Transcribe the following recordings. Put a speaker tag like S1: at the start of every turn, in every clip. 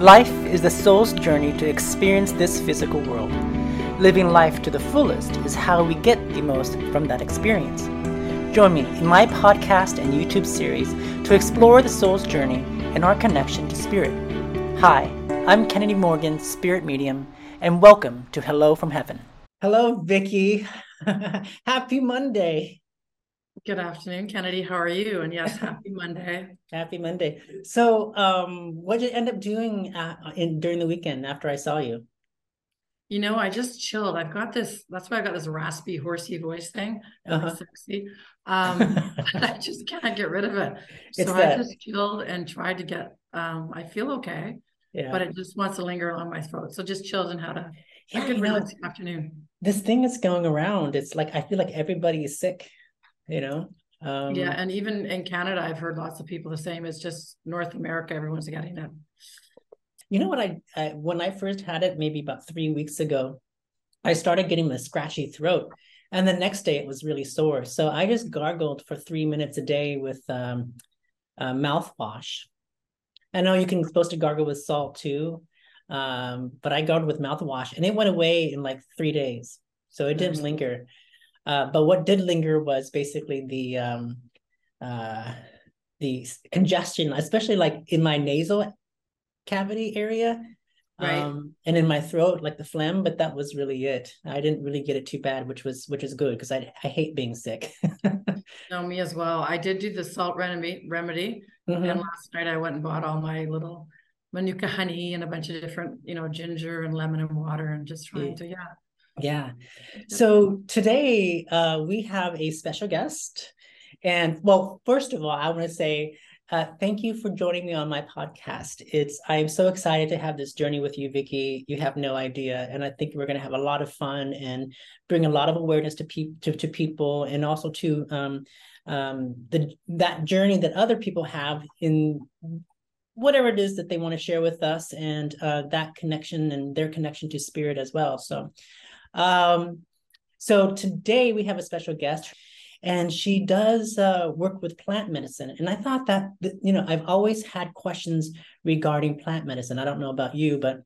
S1: Life is the soul's journey to experience this physical world. Living life to the fullest is how we get the most from that experience. Join me in my podcast and YouTube series to explore the soul's journey and our connection to spirit. Hi, I'm Kennedy Morgan, spirit medium, and welcome to Hello from Heaven. Hello, Vicki. Happy Monday.
S2: Good afternoon, Kennedy. How are you? And yes, happy Monday.
S1: Happy Monday. So, um, what did you end up doing uh, in during the weekend after I saw you?
S2: You know, I just chilled. I've got this. That's why I got this raspy, horsey voice thing. Uh-huh. sexy. Um, I just can't get rid of it. So it's I just chilled and tried to get. Um, I feel okay, yeah. but it just wants to linger along my throat. So just chilled and had a, yeah, a good relaxing afternoon.
S1: This thing is going around. It's like I feel like everybody is sick you know?
S2: Um, yeah and even in canada i've heard lots of people the same. It's just north america everyone's getting it.
S1: You know what I, I when i first had it maybe about three weeks ago i started getting a scratchy throat and the next day it was really sore. So i just gargled for three minutes a day with um, uh, mouthwash. I know you can supposed to gargle with salt too um, but i gargled with mouthwash and it went away in like three days. So it didn't linger uh, but what did linger was basically the um, uh, the congestion, especially like in my nasal cavity area. Right. Um, and in my throat, like the phlegm, but that was really it. I didn't really get it too bad, which was which is good because I I hate being sick.
S2: no, me as well. I did do the salt remedy remedy, mm-hmm. and last night I went and bought all my little manuka honey and a bunch of different, you know, ginger and lemon and water, and just trying yeah. to yeah
S1: yeah. So today uh, we have a special guest. And well, first of all, I want to say uh, thank you for joining me on my podcast. It's I'm so excited to have this journey with you, Vicky. You have no idea, and I think we're going to have a lot of fun and bring a lot of awareness to people to, to people, and also to um, um, the that journey that other people have in whatever it is that they want to share with us, and uh, that connection and their connection to spirit as well. So, um, so today we have a special guest and she does uh, work with plant medicine. And I thought that, you know, I've always had questions regarding plant medicine. I don't know about you, but,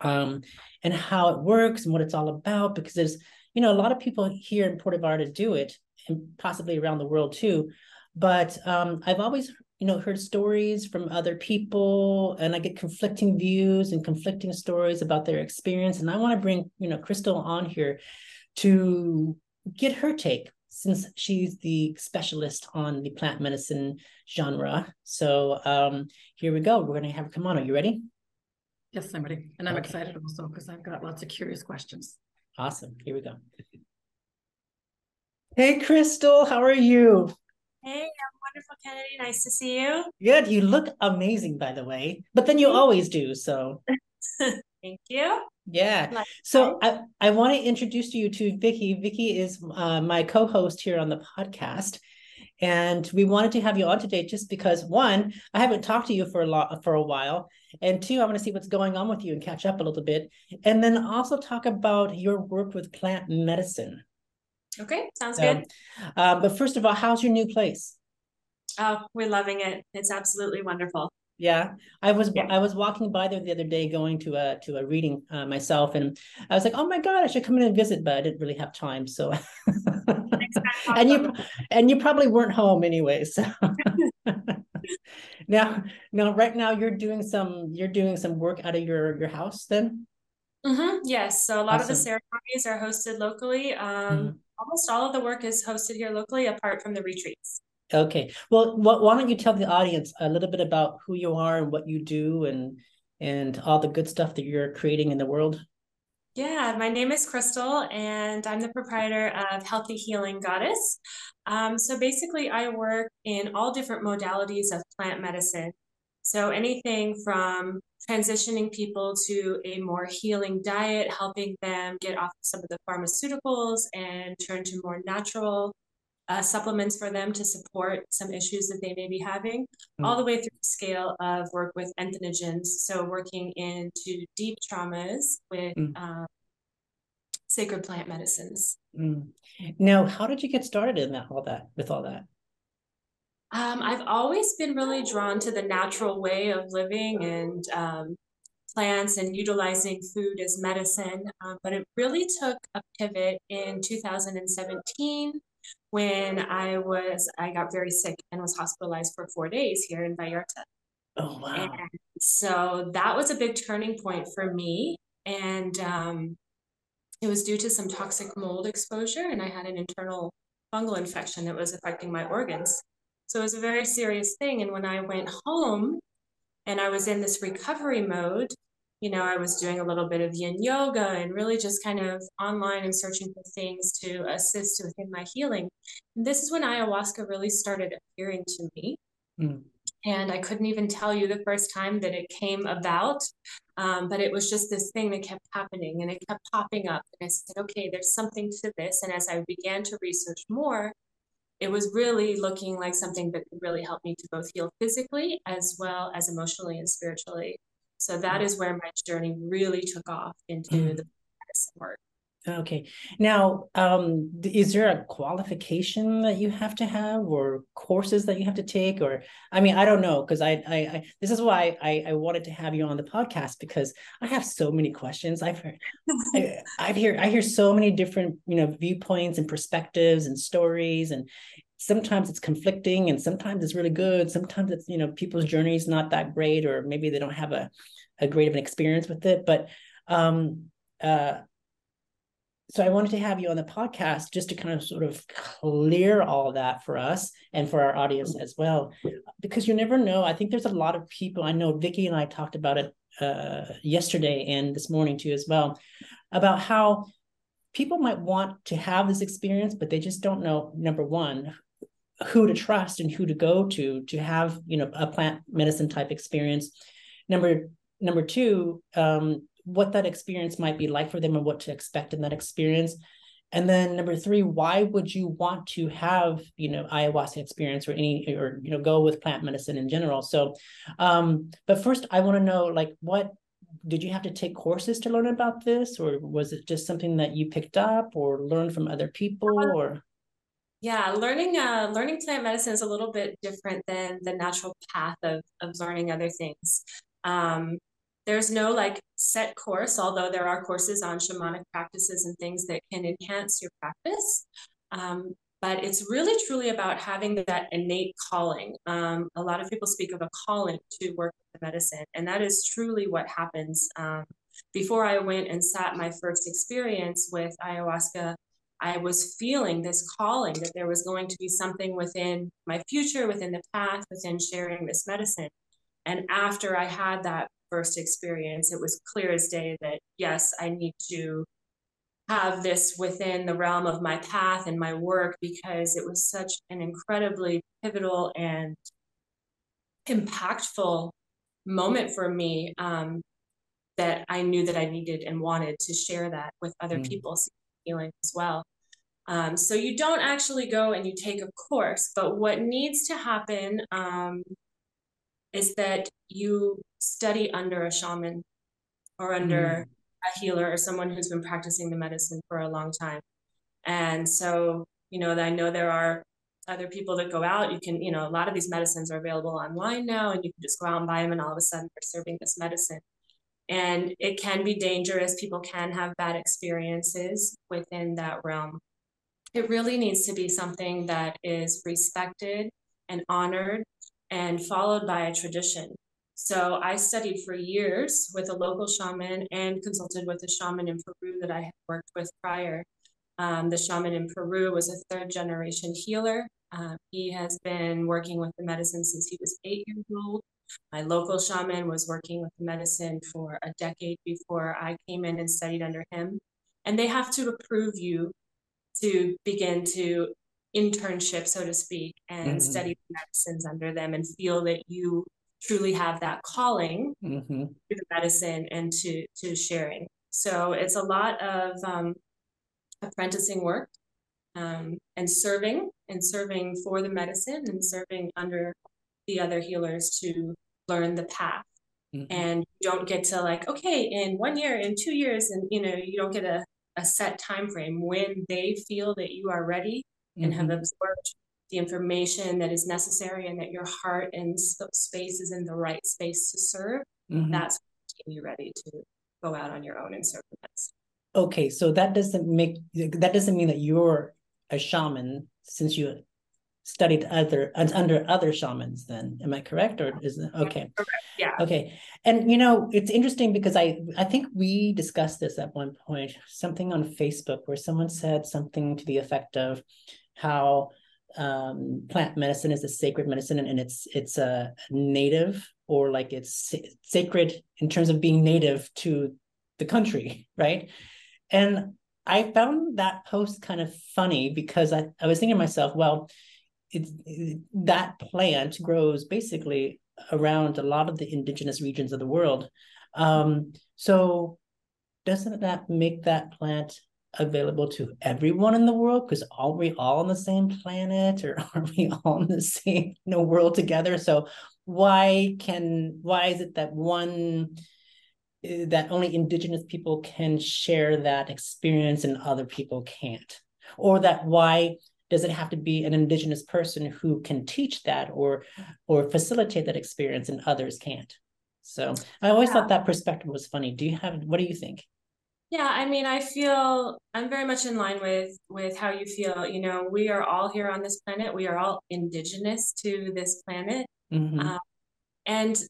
S1: um, and how it works and what it's all about, because there's, you know, a lot of people here in Puerto Vallarta do it and possibly around the world too. But um, I've always you know heard stories from other people and i get conflicting views and conflicting stories about their experience and i want to bring you know Chrystal on here to get her take since she's the specialist on the plant medicine genre. So um here we go. We're going to have her come on. Are you ready?
S2: Yes i'm ready and i'm okay. excited also because i've got lots of curious questions.
S1: Awesome. Here we go. Hey Chrystal. How are you?
S3: Hey, I'm wonderful, Kennedy. Nice to see you.
S1: Good. You look amazing, by the way. But then you always do. So
S3: thank you.
S1: Yeah. So I, I want to introduce you to Vicki. Vicki is uh, my co-host here on the podcast. And we wanted to have you on today just because one, I haven't talked to you for a lot for a while. And two, I want to see what's going on with you and catch up a little bit. And then also talk about your work with plant medicine.
S3: Okay, sounds good.
S1: Uh, but first of all, how's your new place?
S3: Oh, we're loving it. It's absolutely wonderful.
S1: Yeah, I was yeah. I was walking by there the other day, going to a to a reading uh, myself, and I was like, "Oh my god, I should come in and visit," but I didn't really have time. So, and you and you probably weren't home anyway. So now, now, right now, you're doing some you're doing some work out of your your house then.
S3: Mm-hmm. Yes, so a lot awesome. of the ceremonies are hosted locally. Um, mm-hmm almost all of the work is hosted here locally, apart from the retreats.
S1: Okay. Well, why don't you tell the audience a little bit about who you are and what you do and and all the good stuff that you're creating in the world?
S3: Yeah, my name is Chrystal, and I'm the proprietor of Healthy Healing Goddess. Um, so basically, I work in all different modalities of plant medicine. So anything from transitioning people to a more healing diet, helping them get off some of the pharmaceuticals and turn to more natural uh, supplements for them to support some issues that they may be having, mm. all the way through the scale of work with entheogens. So, working into deep traumas with mm. um, sacred plant medicines.
S1: Mm. Now, how did you get started in that all that with all that?
S3: Um, I've always been really drawn to the natural way of living and um, plants and utilizing food as medicine. Um, but it really took a pivot in 2017 when I was I got very sick and was hospitalized for four days here in Vallarta.
S1: Oh wow!
S3: And so that was a big turning point for me, and um, it was due to some toxic mold exposure, and I had an internal fungal infection that was affecting my organs. So it was a very serious thing. And when I went home and I was in this recovery mode, you know, I was doing a little bit of yin yoga and really just kind of online and searching for things to assist within my healing. And this is when ayahuasca really started appearing to me. Mm. And I couldn't even tell you the first time that it came about, um, but it was just this thing that kept happening and it kept popping up. And I said, okay, there's something to this. And as I began to research more, it was really looking like something that could really help me to both heal physically as well as emotionally and spiritually. So that is where my journey really took off into mm. the medicine work.
S1: Okay. Now, um, is there a qualification that you have to have or courses that you have to take? Or, I mean, I don't know, because I, I, I, this is why I, I wanted to have you on the podcast because I have so many questions. I've heard, I, I've hear, I hear so many different, you know, viewpoints and perspectives and stories. And sometimes it's conflicting and sometimes it's really good. Sometimes it's, you know, people's journey is not that great, or maybe they don't have a, a great of an experience with it. But, um, uh, so I wanted to have you on the podcast just to kind of sort of clear all that for us and for our audience as well, because you never know. I think there's a lot of people. I know Vicky and I talked about it uh, yesterday and this morning too as well, about how people might want to have this experience, but they just don't know. Number one, who to trust and who to go to to have you know a plant medicine type experience. Number number two, um, what that experience might be like for them and what to expect in that experience. And then number three why would you want to have you know ayahuasca experience or any or you know go with plant medicine in general? So um but first i want to know like what did you have to take courses to learn about this? Or was it just something that you picked up or learned from other people uh, or
S3: yeah learning uh learning plant medicine is a little bit different than the natural path of of learning other things um there's no like set course, although there are courses on shamanic practices and things that can enhance your practice. Um, but it's really truly about having that innate calling. Um, a lot of people speak of a calling to work with the medicine, and that is truly what happens. Um, before I went and sat my first experience with ayahuasca, I was feeling this calling that there was going to be something within my future, within the path, within sharing this medicine. And after I had that first experience, it was clear as day that yes, I need to have this within the realm of my path and my work because it was such an incredibly pivotal and impactful moment for me um, that I knew that I needed and wanted to share that with other mm. people healing as well. Um, so you don't actually go and you take a course, but what needs to happen um, is that you study under a shaman or under mm. a healer or someone who's been practicing the medicine for a long time. And so, you know, I know there are other people that go out. You can, you know, a lot of these medicines are available online now, and you can just go out and buy them, and all of a sudden they're serving this medicine. And it can be dangerous. People can have bad experiences within that realm. It really needs to be something that is respected and honored and followed by a tradition. So I studied for years with a local shaman and consulted with a shaman in Peru that I had worked with prior. Um, the shaman in Peru was a third generation healer. Uh, he has been working with the medicine since he was eight years old. My local shaman was working with the medicine for a decade before I came in and studied under him. And they have to approve you to begin to internship, so to speak, and mm-hmm. study medicines under them and feel that you truly have that calling mm-hmm. to the medicine and to to sharing. So it's a lot of um, apprenticing work um, and serving and serving for the medicine and serving under the other healers to learn the path. Mm-hmm. And you don't get to like, okay, in one year, in two years, and you know, you don't get a, a set time frame when they feel that you are ready and mm-hmm. have absorbed the information that is necessary and that your heart and space is in the right space to serve, mm-hmm. that's making you ready to go out on your own and serve the.
S1: Okay, so that doesn't make that doesn't mean that you're a shaman since you studied other under other shamans then am i correct or is it okay.
S3: yeah.
S1: Okay and you know it's interesting because i i think we discussed this at one point something on facebook where someone said something to the effect of how um, plant medicine is a sacred medicine and, and it's it's a native or like it's sacred in terms of being native to the country right? And i found that post kind of funny because i, I was thinking to myself well it, that plant grows basically around a lot of the indigenous regions of the world. Um, so doesn't that make that plant available to everyone in the world? Because are we all on the same planet or are we all in the same you know, world together? So why can why is it that one eh, that only indigenous people can share that experience and other people can't? Or that why does it have to be an indigenous person who can teach that or or facilitate that experience and others can't so i always yeah. thought that perspective was funny do you have what do you think
S3: yeah, I mean, I feel I'm very much in line with with how you feel. You know, we are all here on this planet. We are all indigenous to this planet, mm-hmm. um, and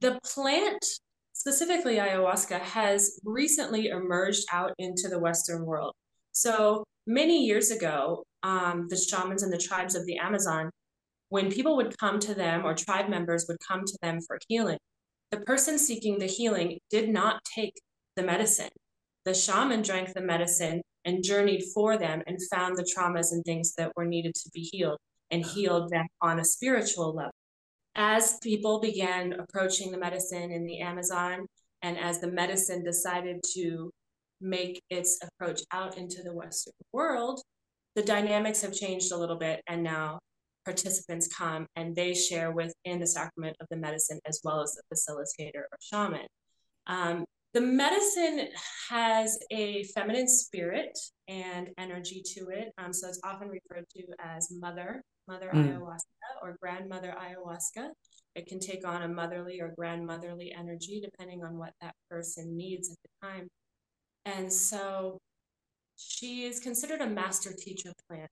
S3: the plant, specifically ayahuasca, has recently emerged out into the Western world. So many years ago, um, the shamans and the tribes of the Amazon, when people would come to them or tribe members would come to them for healing, the person seeking the healing did not take the medicine the shaman drank the medicine and journeyed for them and found the traumas and things that were needed to be healed and healed them on a spiritual level. As people began approaching the medicine in the Amazon, and as the medicine decided to make its approach out into the Western world, the dynamics have changed a little bit. And now participants come and they share within the sacrament of the medicine as well as the facilitator or shaman. Um, the medicine has a feminine spirit and energy to it. Um, so it's often referred to as mother, mother mm. ayahuasca, or grandmother ayahuasca. It can take on a motherly or grandmotherly energy depending on what that person needs at the time. And so she is considered a master teacher plant.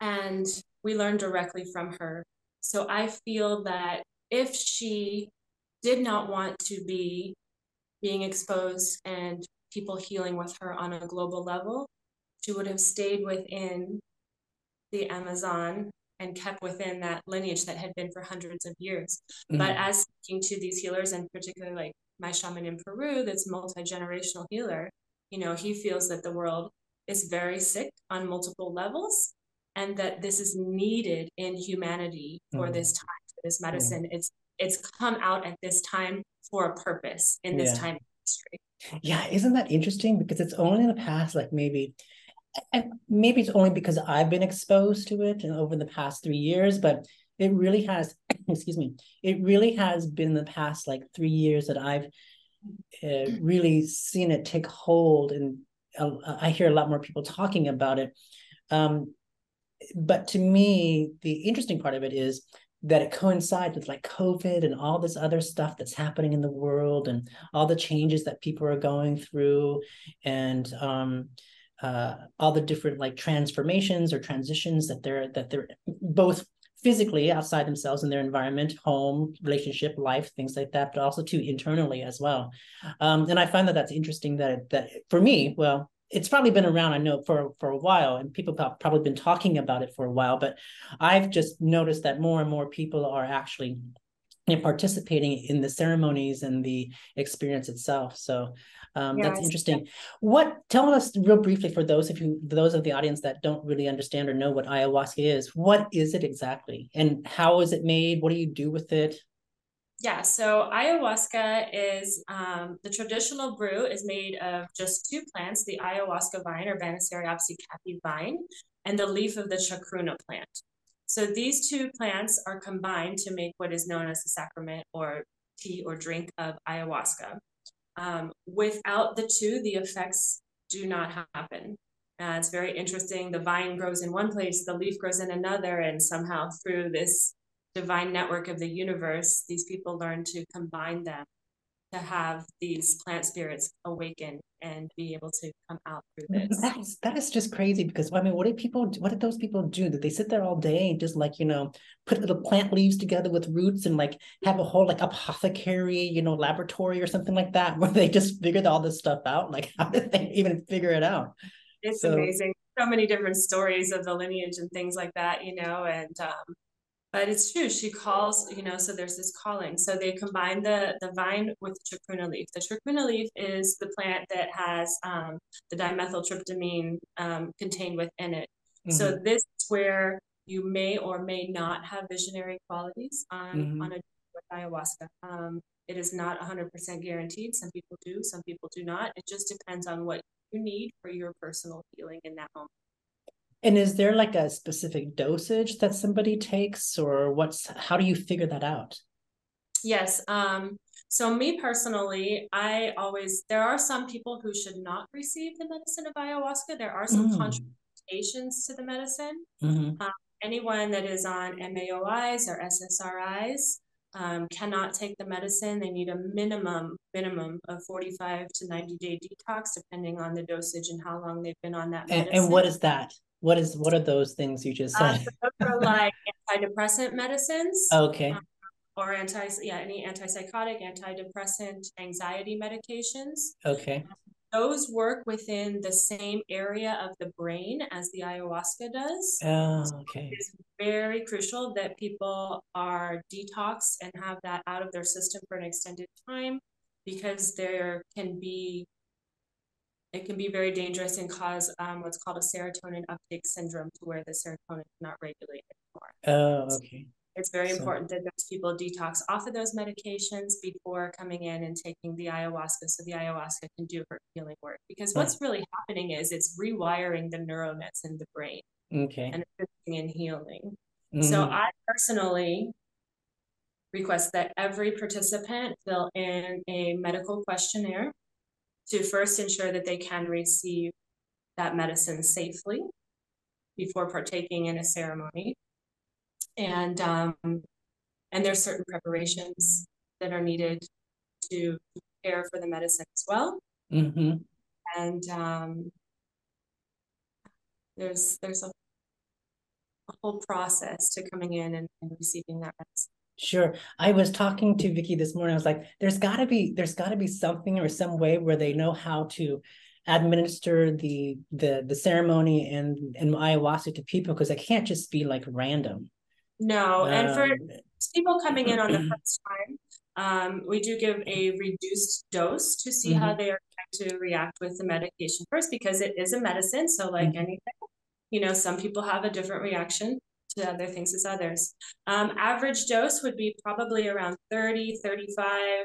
S3: And we learn directly from her. So I feel that if she did not want to be being exposed and people healing with her on a global level, she would have stayed within the Amazon and kept within that lineage that had been for hundreds of years. Mm-hmm. But as speaking to these healers, and particularly like my shaman in Peru, that's multi-generational healer, you know, he feels that the world is very sick on multiple levels and that this is needed in humanity for mm-hmm. this time, for this medicine. Mm-hmm. It's it's come out at this time for a purpose in this yeah. time history.
S1: Yeah, isn't that interesting? Because it's only in the past, like maybe, and maybe it's only because I've been exposed to it over the past three years, but it really has, excuse me, it really has been the past like three years that I've uh, really seen it take hold, and uh, I hear a lot more people talking about it. Um, but to me, the interesting part of it is that it coincides with like COVID and all this other stuff that's happening in the world and all the changes that people are going through and um, uh, all the different like transformations or transitions that they're that they're both physically outside themselves in their environment home relationship life things like that but also too internally as well. Um, and i find that that's interesting that that for me well it's probably been around i know for for a while and people have probably been talking about it for a while but i've just noticed that more and more people are actually participating in the ceremonies and the experience itself. So um, yeah, that's interesting. what tell us real briefly for those of you those of the audience that don't really understand or know what ayahuasca is what is it exactly? And how is it made? What do you do with it?
S3: Yeah, so ayahuasca is um, the traditional brew is made of just two plants, the ayahuasca vine or Banisteriopsis caapi vine, and the leaf of the chacruna plant. So these two plants are combined to make what is known as the sacrament or tea or drink of ayahuasca. Um, without the two, the effects do not happen. Uh, it's very interesting. The vine grows in one place, the leaf grows in another, and somehow through this divine network of the universe, these people learn to combine them to have these plant spirits awaken and be able to come out through this.
S1: That is that is just crazy because I mean, what did people? What did those people do? Did they sit there all day and just like you know put little plant leaves together with roots and like have a whole like apothecary, you know, laboratory or something like that, where they just figured all this stuff out? Like, how did they even figure it out?
S3: It's so, amazing. So many different stories of the lineage and things like that, you know, and um, but it's true she calls you know so there's this calling. So they combine the the vine with the chacruna leaf. The chacruna leaf is the plant that has um, the dimethyltryptamine um, contained within it. Mm-hmm. so this is where you may or may not have visionary qualities on mm-hmm. on a with ayahuasca. Um, it is not 100% guaranteed. Some people do some people do not. It just depends on what you need for your personal healing in that moment
S1: and is there like a specific dosage that somebody takes, or what's how do you figure that out?
S3: Yes. Um, so me personally, I always there are some people who should not receive the medicine of ayahuasca. There are some mm. contraindications to the medicine. Mm-hmm. Um, anyone that is on MAOIs or SSRIs um, cannot take the medicine. They need a minimum minimum of 45 to 90 day detox, depending on the dosage and how long they've been on that
S1: medicine. And, and what is that? What is what are those things you just uh, said?
S3: Uh, so are like antidepressant medicines.
S1: Okay.
S3: Um, or anti yeah any antipsychotic, antidepressant, anxiety medications.
S1: Okay.
S3: Those work within the same area of the brain as the ayahuasca does.
S1: Oh, okay.
S3: So it's very crucial that people are detox and have that out of their system for an extended time because there can be it can be very dangerous and cause um, what's called a serotonin uptake syndrome to where the serotonin is not regulated
S1: anymore. Oh, okay.
S3: It's very so. important that those people detox off of those medications before coming in and taking the ayahuasca so the ayahuasca can do her healing work. Because what's really happening is it's rewiring the neural nets in the brain.
S1: Okay.
S3: And assisting in healing. Mm-hmm. So I personally request that every participant fill in a medical questionnaire to first ensure that they can receive that medicine safely before partaking in a ceremony. And um, and there's certain preparations that are needed to prepare for the medicine as well.
S1: Mm-hmm.
S3: And um, there's there's a, a, whole process to coming in and, and receiving that medicine.
S1: Sure. I was talking to Vicky this morning. I was like, there's gotta be, there's gotta be something or some way where they know how to administer the the the ceremony and and ayahuasca to people because it can't just be like random.
S3: No, um, and for um, people coming in on the first time, um, we do give a reduced dose to see mm-hmm. how they are going to react with the medication first because it is a medicine. So, like mm-hmm. anything, you know, some people have a different reaction to other things as others. Um, average dose would be probably around 30, 35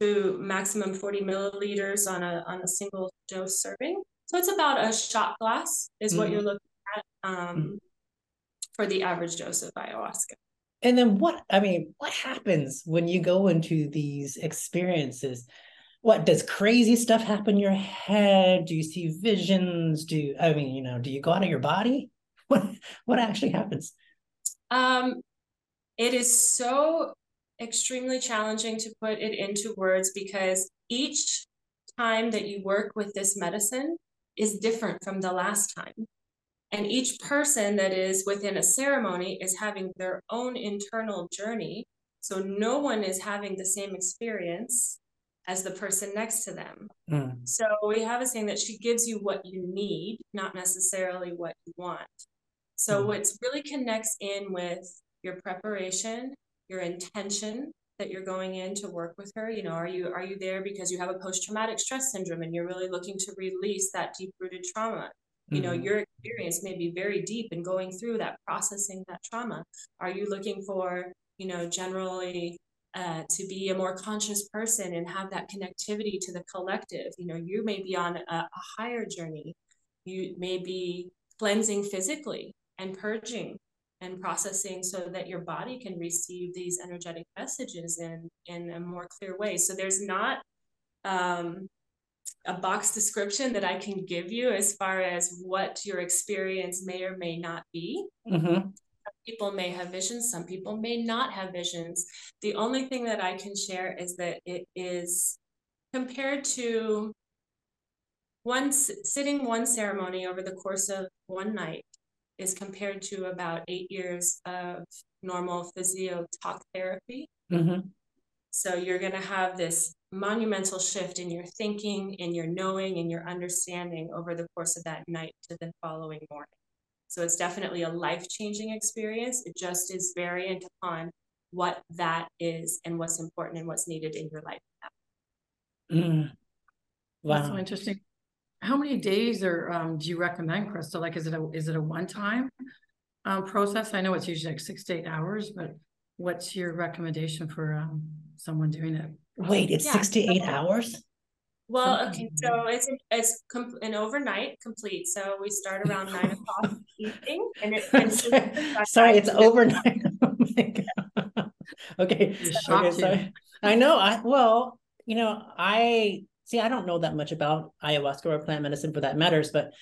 S3: to maximum 40 milliliters on a, on a single dose serving. So it's about a shot glass is mm-hmm. what you're looking at um, mm-hmm. for the average dose of ayahuasca.
S1: And then what, I mean, what happens when you go into these experiences? What does crazy stuff happen in your head? Do you see visions? Do I mean, you know, do you go out of your body? What what actually happens?
S3: Um, it is so extremely challenging to put it into words because each time that you work with this medicine is different from the last time. And each person that is within a ceremony is having their own internal journey. So no one is having the same experience as the person next to them. Mm. So we have a saying that she gives you what you need, not necessarily what you want. So mm-hmm. it really connects in with your preparation, your intention that you're going in to work with her. You know, are you are you there because you have a post-traumatic stress syndrome and you're really looking to release that deep-rooted trauma? You mm-hmm. know, your experience may be very deep in going through that, processing that trauma. Are you looking for, you know, generally uh, to be a more conscious person and have that connectivity to the collective. You know, you may be on a, a higher journey. You may be cleansing physically and purging and processing so that your body can receive these energetic messages in in a more clear way so there's not um, a box description that i can give you as far as what your experience may or may not be
S1: mm-hmm.
S3: people may have visions, some people may not have visions. The only thing that I can share is that it is compared to one sitting one ceremony over the course of one night is compared to about eight years of normal physio talk therapy. Mm-hmm. So you're going to have this monumental shift in your thinking, in your knowing, in your understanding over the course of that night to the following morning. So it's definitely a life changing experience. It just is variant upon what that is and what's important and what's needed in your life.
S2: Mm. Wow. That's so interesting. How many days or um, do you recommend, Chrystal? Like, is it a is it a one time um, process? I know it's usually like six to eight hours, but what's your recommendation for um, someone doing it?
S1: Wait, it's yeah. six to eight hours.
S3: Well, okay, so it's it's com- an overnight complete. So we start around nine o'clock evening, and it. And
S1: sorry, sorry it's overnight. oh my god. Okay, okay sorry. I know. I well, you know, I see. I don't know that much about ayahuasca or plant medicine for that matters, but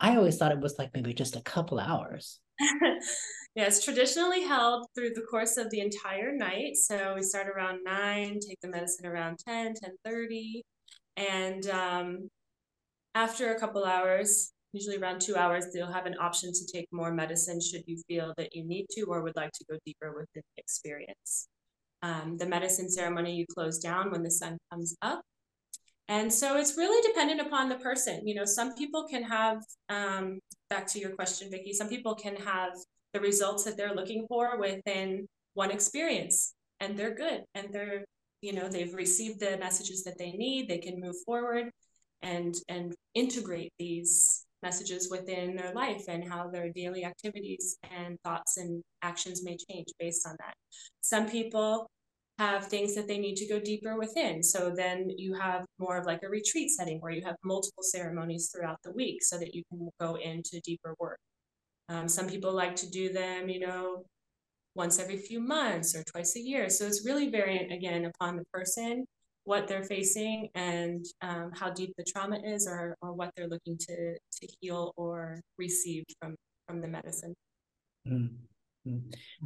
S1: I always thought it was like maybe just a couple hours.
S3: yeah, it's traditionally held through the course of the entire night. So we start around nine, take the medicine around 10, 10 30 and um, after a couple hours, usually around two hours, they'll have an option to take more medicine should you feel that you need to or would like to go deeper with the experience. Um, the medicine ceremony, you close down when the sun comes up. And so it's really dependent upon the person. You know, some people can have, um, back to your question, Vicki, some people can have the results that they're looking for within one experience and they're good and they're you know they've received the messages that they need they can move forward and and integrate these messages within their life and how their daily activities and thoughts and actions may change based on that some people have things that they need to go deeper within so then you have more of like a retreat setting where you have multiple ceremonies throughout the week so that you can go into deeper work um, some people like to do them you know once every few months or twice a year. So it's really variant again upon the person, what they're facing, and um, how deep the trauma is, or or what they're looking to to heal or receive from from the medicine.
S2: Mm-hmm. I'm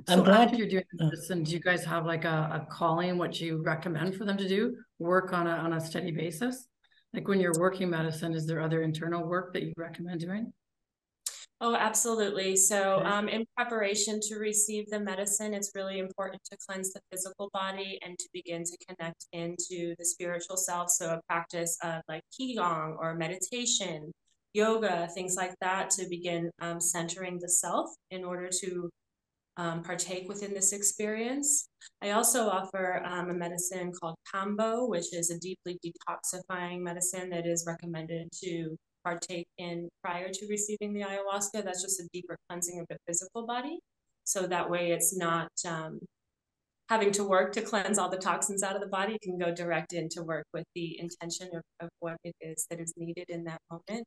S2: so glad you're doing uh. this. And do you guys have like a, a calling? What you recommend for them to do? Work on a on a steady basis. Like when you're working medicine, is there other internal work that you recommend doing?
S3: Oh, absolutely. So, um, in preparation to receive the medicine, it's really important to cleanse the physical body and to begin to connect into the spiritual self. So, a practice of like Qigong or meditation, yoga, things like that to begin um, centering the self in order to um, partake within this experience. I also offer um, a medicine called Kambo, which is a deeply detoxifying medicine that is recommended to partake in prior to receiving the ayahuasca. That's just a deeper cleansing of the physical body. So that way it's not um, having to work to cleanse all the toxins out of the body. You can go direct into work with the intention of, of what it is that is needed in that moment.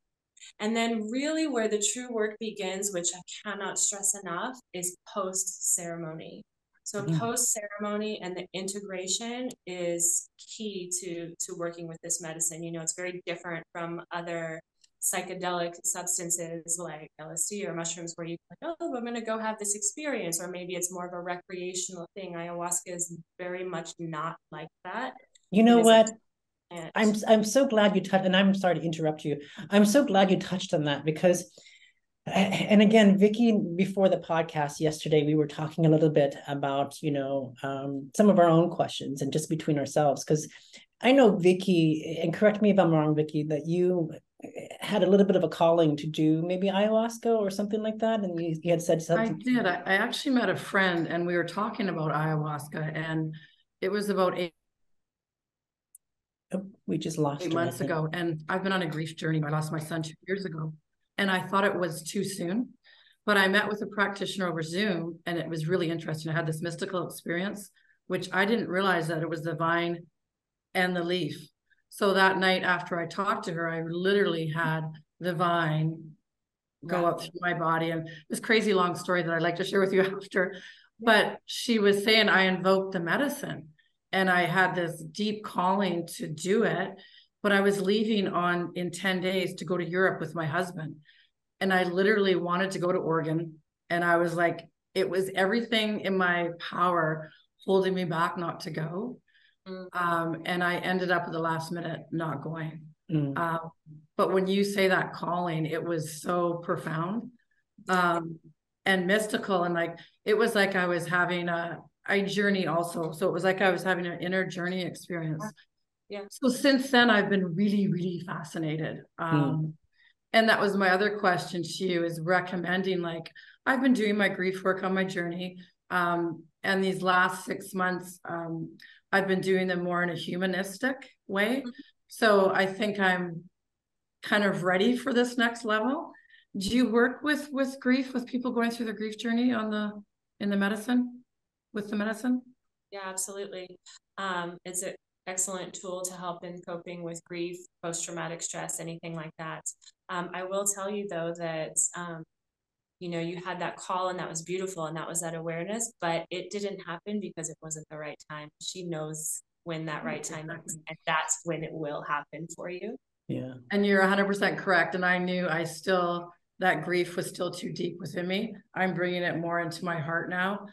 S3: And then, really, where the true work begins, which I cannot stress enough, is post ceremony. So mm-hmm. post ceremony and the integration is key to to working with this medicine. You know, it's very different from other psychedelic substances like LSD or mushrooms where you like, oh, I'm going to go have this experience, or maybe it's more of a recreational thing. Ayahuasca is very much not like that.
S1: You know what? I'm I'm so glad you touched, and I'm sorry to interrupt you. I'm so glad you touched on that because, and again, Vicki, before the podcast yesterday, we were talking a little bit about you know um, some of our own questions and just between ourselves because I know Vicki, and correct me if I'm wrong, Vicki, that you had a little bit of a calling to do maybe ayahuasca or something like that and you, you had said something.
S2: i did. I, I, actually met a friend and we were talking about ayahuasca and it was about eight
S1: we just lost
S2: eight months ago and i've been on a grief journey i lost my son two years ago and i thought it was too soon but i met with a practitioner over zoom and it was really interesting i had this mystical experience which i didn't realize that it was the vine and the leaf so that night after I talked to her, I literally had the vine go up through my body. And this crazy long story that I'd like to share with you after. But she was saying I invoked the medicine and I had this deep calling to do it. But I was leaving on in 10 days to go to Europe with my husband. And I literally wanted to go to Oregon. And I was like, it was everything in my power holding me back not to go. Mm. Um, and I ended up at the last minute not going. Mm. Uh, but when you say that calling, it was so profound um, and mystical. And like, it was like I was having a, a journey also. So it was like I was having an inner journey experience. Yeah. So since then, I've been really, really fascinated. Mm. Um, mm. And that was my other question to you is recommending, like, I've been doing my grief work on my journey. Um, and these last six months, um, I've been doing them more in a humanistic way. Mm-hmm. So I think I'm kind of ready for this next level. Do you work with with grief with people going through the grief journey on the in the medicine with the medicine?
S3: Yeah, absolutely. Um, it's an excellent tool to help in coping with grief, post traumatic stress, anything like that. Um, I will tell you though that um, you know you had that call and that was beautiful and that was that awareness but it didn't happen because it wasn't the right time she knows when that right time is and that's when it will happen for you
S1: yeah
S2: and you're 100% correct and i knew i still that grief was still too deep within me i'm bringing it more into my heart now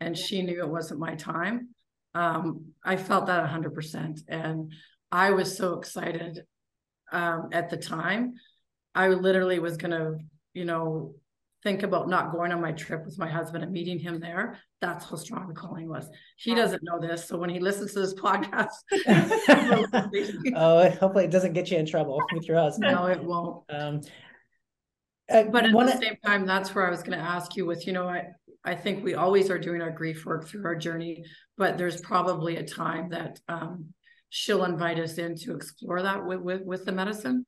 S2: and she knew it wasn't my time um, i felt that 100% and i was so excited um, at the time i literally was going to you know think about not going on my trip with my husband and meeting him there. That's how strong the calling was. He doesn't know this. So when he listens to this podcast,
S1: oh, hopefully it doesn't get you in trouble with your husband.
S2: No, it won't. Um, uh, but at the same time, that's where I was going to ask you with, you know, I, I think we always are doing our grief work through our journey, but there's probably a time that um, she'll invite us in to explore that with, with, with the medicine.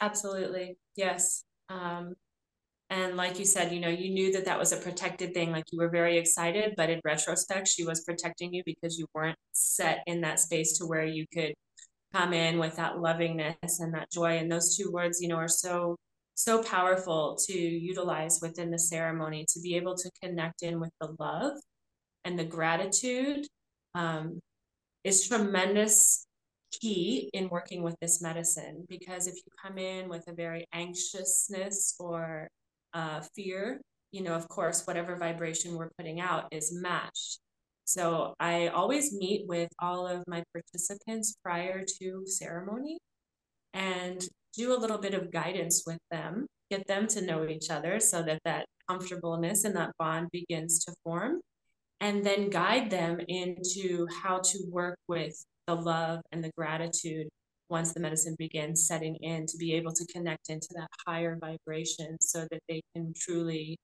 S3: Absolutely. Yes. Um, and like you said, you know, you knew that that was a protected thing. Like you were very excited, but in retrospect, she was protecting you because you weren't set in that space to where you could come in with that lovingness and that joy. And those two words, you know, are so, so powerful to utilize within the ceremony to be able to connect in with the love and the gratitude um, is tremendous key in working with this medicine because if you come in with a very anxiousness or uh, fear, you know, of course, whatever vibration we're putting out is matched. So I always meet with all of my participants prior to ceremony and do a little bit of guidance with them, get them to know each other so that that comfortableness and that bond begins to form, and then guide them into how to work with the love and the gratitude once the medicine begins setting in to be able to connect into that higher vibration so that they can truly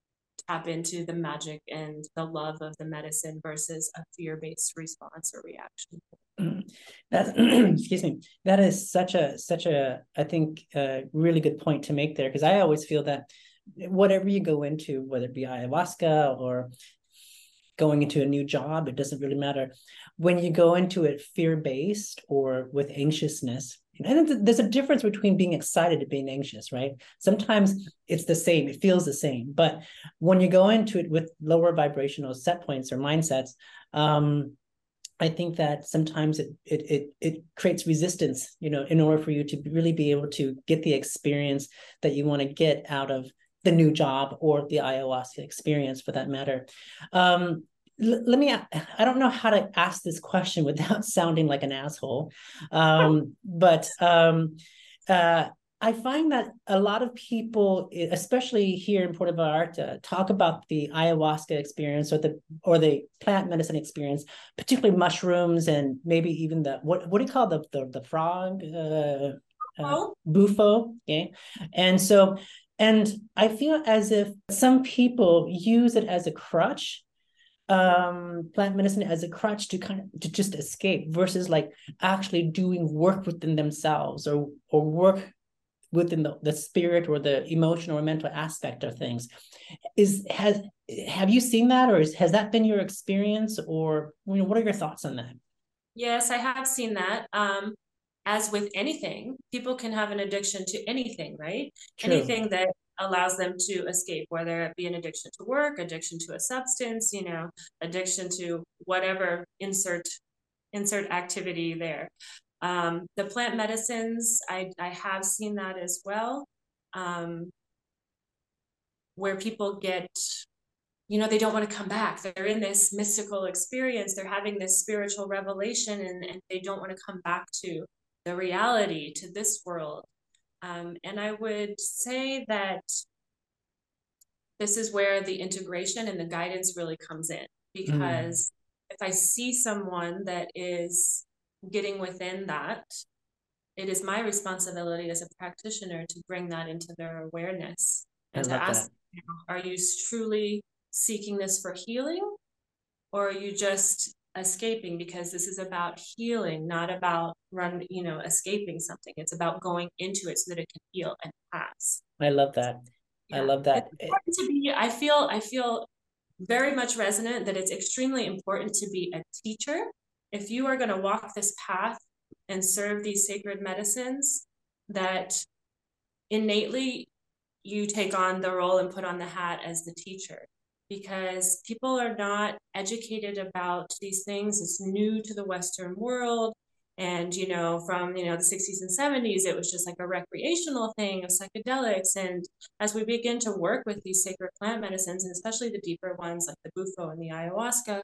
S3: tap into the magic and the love of the medicine versus a fear-based response or reaction. Mm-hmm.
S1: That excuse me. That is such a such a i think a really good point to make there because i always feel that whatever you go into whether it be ayahuasca or going into a new job it doesn't really matter. When you go into it fear based or with anxiousness and there's a difference between being excited and being anxious right sometimes it's the same it feels the same but when you go into it with lower vibrational set points or mindsets um, I think that sometimes it, it it it creates resistance, you know, in order for you to really be able to get the experience that you want to get out of the new job or the ayahuasca experience for that matter. Um, let me i don't know how to ask this question without sounding like an asshole. Um, but um, uh, i find that a lot of people especially here in puerto vallarta talk about the ayahuasca experience or the or the plant medicine experience particularly mushrooms and maybe even the what what do you call the the, the frog? Uh, uh, bufo. okay and so and i feel as if some people use it as a crutch um plant medicine as a crutch to kind of to just escape versus like actually doing work within themselves or or work within the, the spirit or the emotional or mental aspect of things. Is has have you seen that or is, has that been your experience or you know what are your thoughts on that?
S3: Yes i have seen that. Um as with anything people can have an addiction to anything right? True. anything that allows them to escape, whether it be an addiction to work, addiction to a substance, you know, addiction to whatever insert insert activity there. Um, the plant medicines, I, I have seen that as well, um, where people get you know, they don't want to come back. They're in this mystical experience, they're having this spiritual revelation, and, and they don't want to come back to the reality, to this world. Um, and I would say that this is where the integration and the guidance really comes in because mm. if I see someone that is getting within that, it is my responsibility as a practitioner to bring that into their awareness and to ask, know, are you truly seeking this for healing? Or are you just escaping because this is about healing, not about run, you know, escaping something. It's about going into it so that it can heal and pass.
S1: I love that. Yeah. I love that.
S3: to be, I feel, I feel very much resonant that it's extremely important to be a teacher. If you are going to walk this path and serve these sacred medicines, that innately you take on the role and put on the hat as the teacher because people are not educated about these things. It's new to the Western world. And, you know, from, you know, the 60s and 70s, it was just like a recreational thing of psychedelics. And as we begin to work with these sacred plant medicines, and especially the deeper ones like the bufo and the ayahuasca,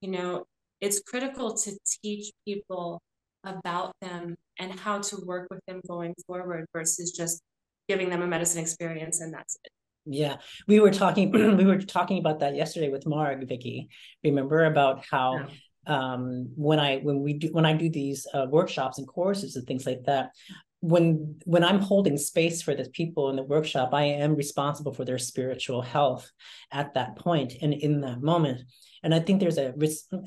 S3: you know, it's critical to teach people about them and how to work with them going forward versus just giving them a medicine experience and that's it.
S1: Yeah, we were talking. we were talking about that yesterday with Marg, Vicky. Remember about how yeah. um, when I when we do when I do these uh, workshops and courses and things like that, when when i'm holding space for the people in the workshop i am responsible for their spiritual health at that point and in that moment and i think there's a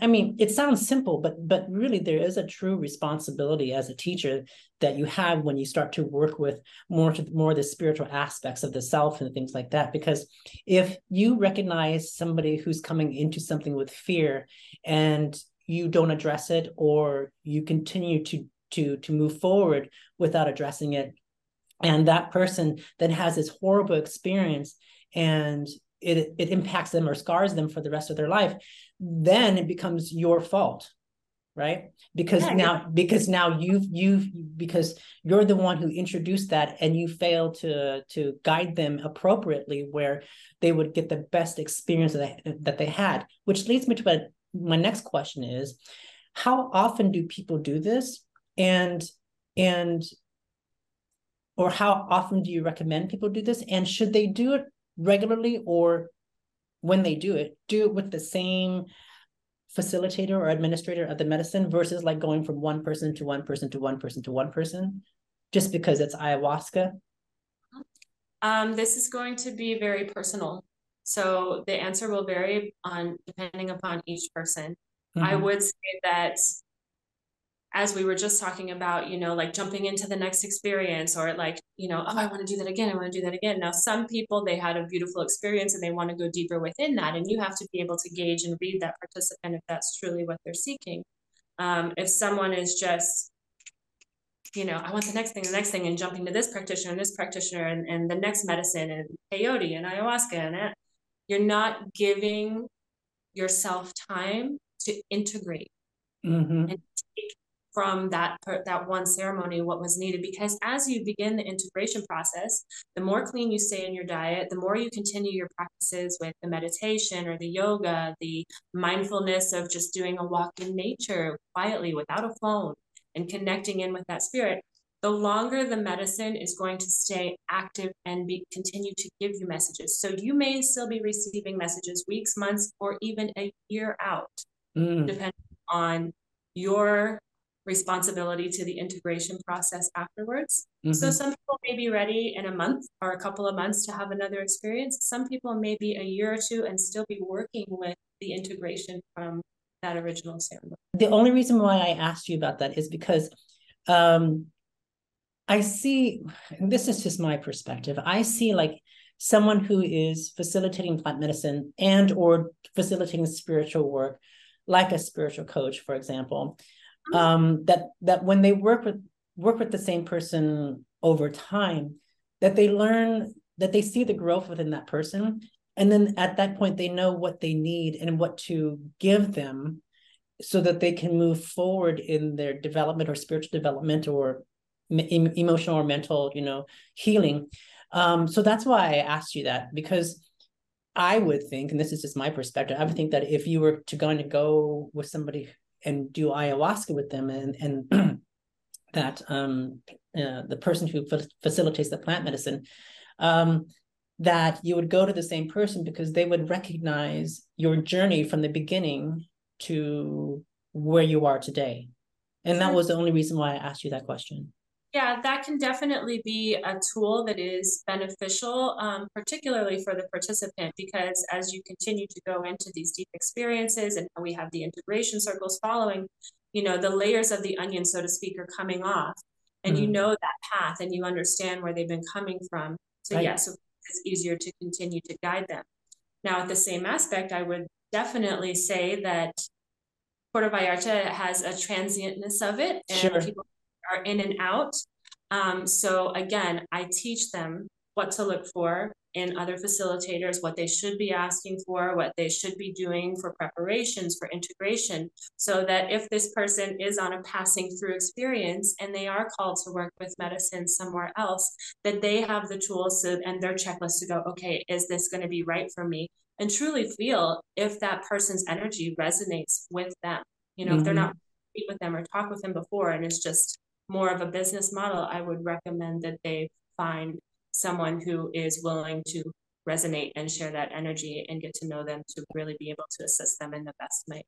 S1: i mean it sounds simple but but really there is a true responsibility as a teacher that you have when you start to work with more to more the spiritual aspects of the self and things like that. Because if you recognize somebody who's coming into something with fear and you don't address it or you continue to to to move forward without addressing it and that person then has this horrible experience and it it impacts them or scars them for the rest of their life then it becomes your fault right? Because yeah, now yeah. because now you've you've because you're the one who introduced that and you failed to to guide them appropriately where they would get the best experience that they, that they had which leads me to my, my next question is how often do people do this? And and or how often do you recommend people do this? And should they do it regularly or when they do it do it with the same facilitator or administrator of the medicine versus like going from one person to one person to one person to one person just because it's ayahuasca?
S3: Um, this is going to be very personal. So the answer will vary on depending upon each person. Mm-hmm. i would say that as we were just talking about, you know, like jumping into the next experience or like, you know, oh, I want to do that again. I want to do that again. Now, some people, they had a beautiful experience and they want to go deeper within that. And you have to be able to gauge and read that participant if that's truly what they're seeking. Um, if someone is just, you know, I want the next thing, the next thing, and jumping to this practitioner and this practitioner and, and the next medicine and peyote and ayahuasca and that, you're not giving yourself time to integrate mm-hmm. and take from that that one ceremony what was needed because as you begin the integration process the more clean you stay in your diet the more you continue your practices with the meditation or the yoga the mindfulness of just doing a walk in nature quietly without a phone and connecting in with that spirit the longer the medicine is going to stay active and be, continue to give you messages so you may still be receiving messages weeks months or even a year out mm. depending on your responsibility to the integration process afterwards. Mm-hmm. So some people may be ready in a month or a couple of months to have another experience. Some people may be a year or two and still be working with the integration from that original ceremony.
S1: The only reason why I asked you about that is because um, I see, this is just my perspective. I see like someone who is facilitating plant medicine and or facilitating spiritual work, like a spiritual coach, for example, um, that that when they work with work with the same person over time, that they learn that they see the growth within that person, and then at that point they know what they need and what to give them, so that they can move forward in their development or spiritual development or emotional or mental, you know, healing. Um, so that's why I asked you that because I would think, and this is just my perspective, I would think that if you were to going to go with somebody and do ayahuasca with them, and and that um, uh, the person who facilitates the plant medicine, um, that you would go to the same person because they would recognize your journey from the beginning to where you are today, and that was the only reason why I asked you that question.
S3: Yeah, that can definitely be a tool that is beneficial, um, particularly for the participant, because as you continue to go into these deep experiences and we have the integration circles following, you know, the layers of the onion, so to speak, are coming off and mm-hmm. you know that path and you understand where they've been coming from. So, right. yes, yeah, so it's easier to continue to guide them. Now, at the same aspect, I would definitely say that Puerto Vallarta has a transientness of it and sure. people are in and out. Um, so again, I teach them what to look for in other facilitators, what they should be asking for, what they should be doing for preparations for integration, so that if this person is on a passing through experience and they are called to work with medicine somewhere else, that they have the tools to, and their checklist to go, okay, is this going to be right for me? And truly feel if that person's energy resonates with them. You know, mm-hmm. if they're mm-hmm. not meet with them or talk with them before and it's just more of a business model, I would recommend that they find someone who is willing to resonate and share that energy and get to know them to really be able to assist them in the best way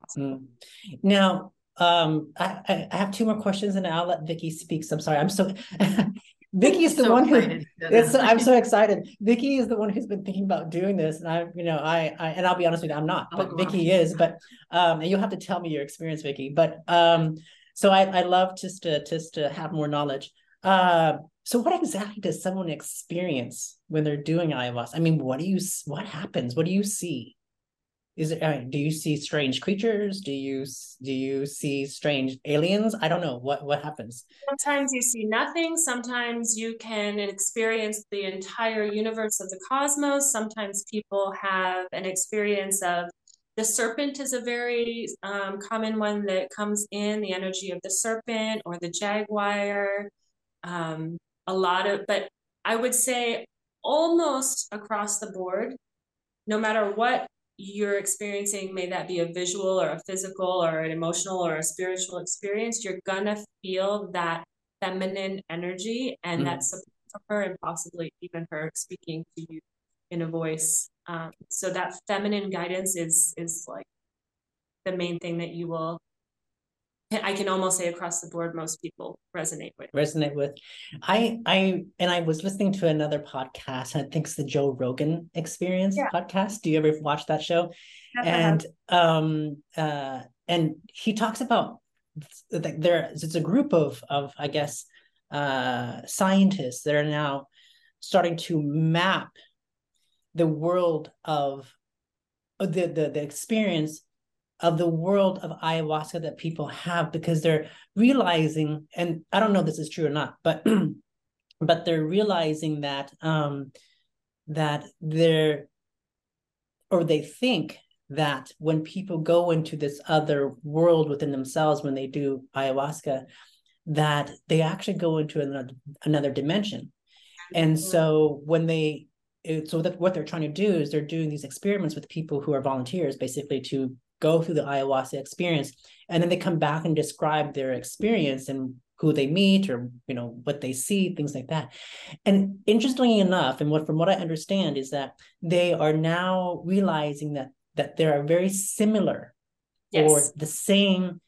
S1: possible. Mm. Now, um, I, I have two more questions and I'll let Vicky speak. So I'm sorry. I'm so Vicky is the so one who it's, I'm so excited. Vicky is the one who's been thinking about doing this. And I, you know, I, I and I'll be honest with you, I'm not, but oh, Vicky is, but um, and you'll have to tell me your experience, Vicky. But um, so I, I love just to just to have more knowledge. Uh, so what exactly does someone experience when they're doing ayahuasca? I mean, what do you what happens? What do you see? Is it do you see strange creatures? Do you do you see strange aliens? I don't know what what happens.
S3: Sometimes you see nothing. Sometimes you can experience the entire universe of the cosmos. Sometimes people have an experience of the serpent is a very um, common one that comes in the energy of the serpent or the jaguar. Um, a lot of, but I would say almost across the board, no matter what you're experiencing, may that be a visual or a physical or an emotional or a spiritual experience, you're gonna feel that feminine energy and mm. that support from her and possibly even her speaking to you in a voice um, so that feminine guidance is is like the main thing that you will I can almost say across the board, most people resonate with.
S1: Resonate with. I I and I was listening to another podcast. I think it's the Joe Rogan Experience yeah. podcast. Do you ever watch that show? and um uh and he talks about like there it's a group of of I guess uh scientists that are now starting to map the world of uh, the, the the experience of the world of ayahuasca that people have because they're realizing and i don't know if this is true or not but but they're realizing that um that they're or they think that when people go into this other world within themselves when they do ayahuasca that they actually go into another another dimension. And so when they so that what they're trying to do is they're doing these experiments with people who are volunteers basically to go through the ayahuasca experience and then they come back and describe their experience and who they meet or you know what they see things like that and interestingly enough and what from what i understand is that they are now realizing that that there are very similar yes. or the same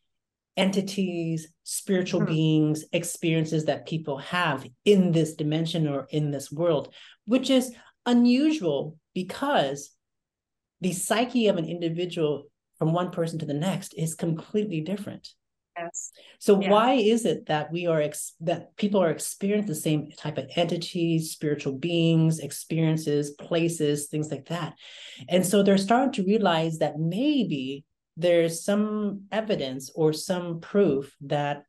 S1: entities spiritual mm-hmm. beings experiences that people have in this dimension or in this world which is unusual because the psyche of an individual from one person to the next is completely different.
S3: Yes.
S1: So yeah. why is it that we are ex- that people are experiencing the same type of entities, spiritual beings, experiences, places, things like that? And so they're starting to realize that maybe there's some evidence or some proof that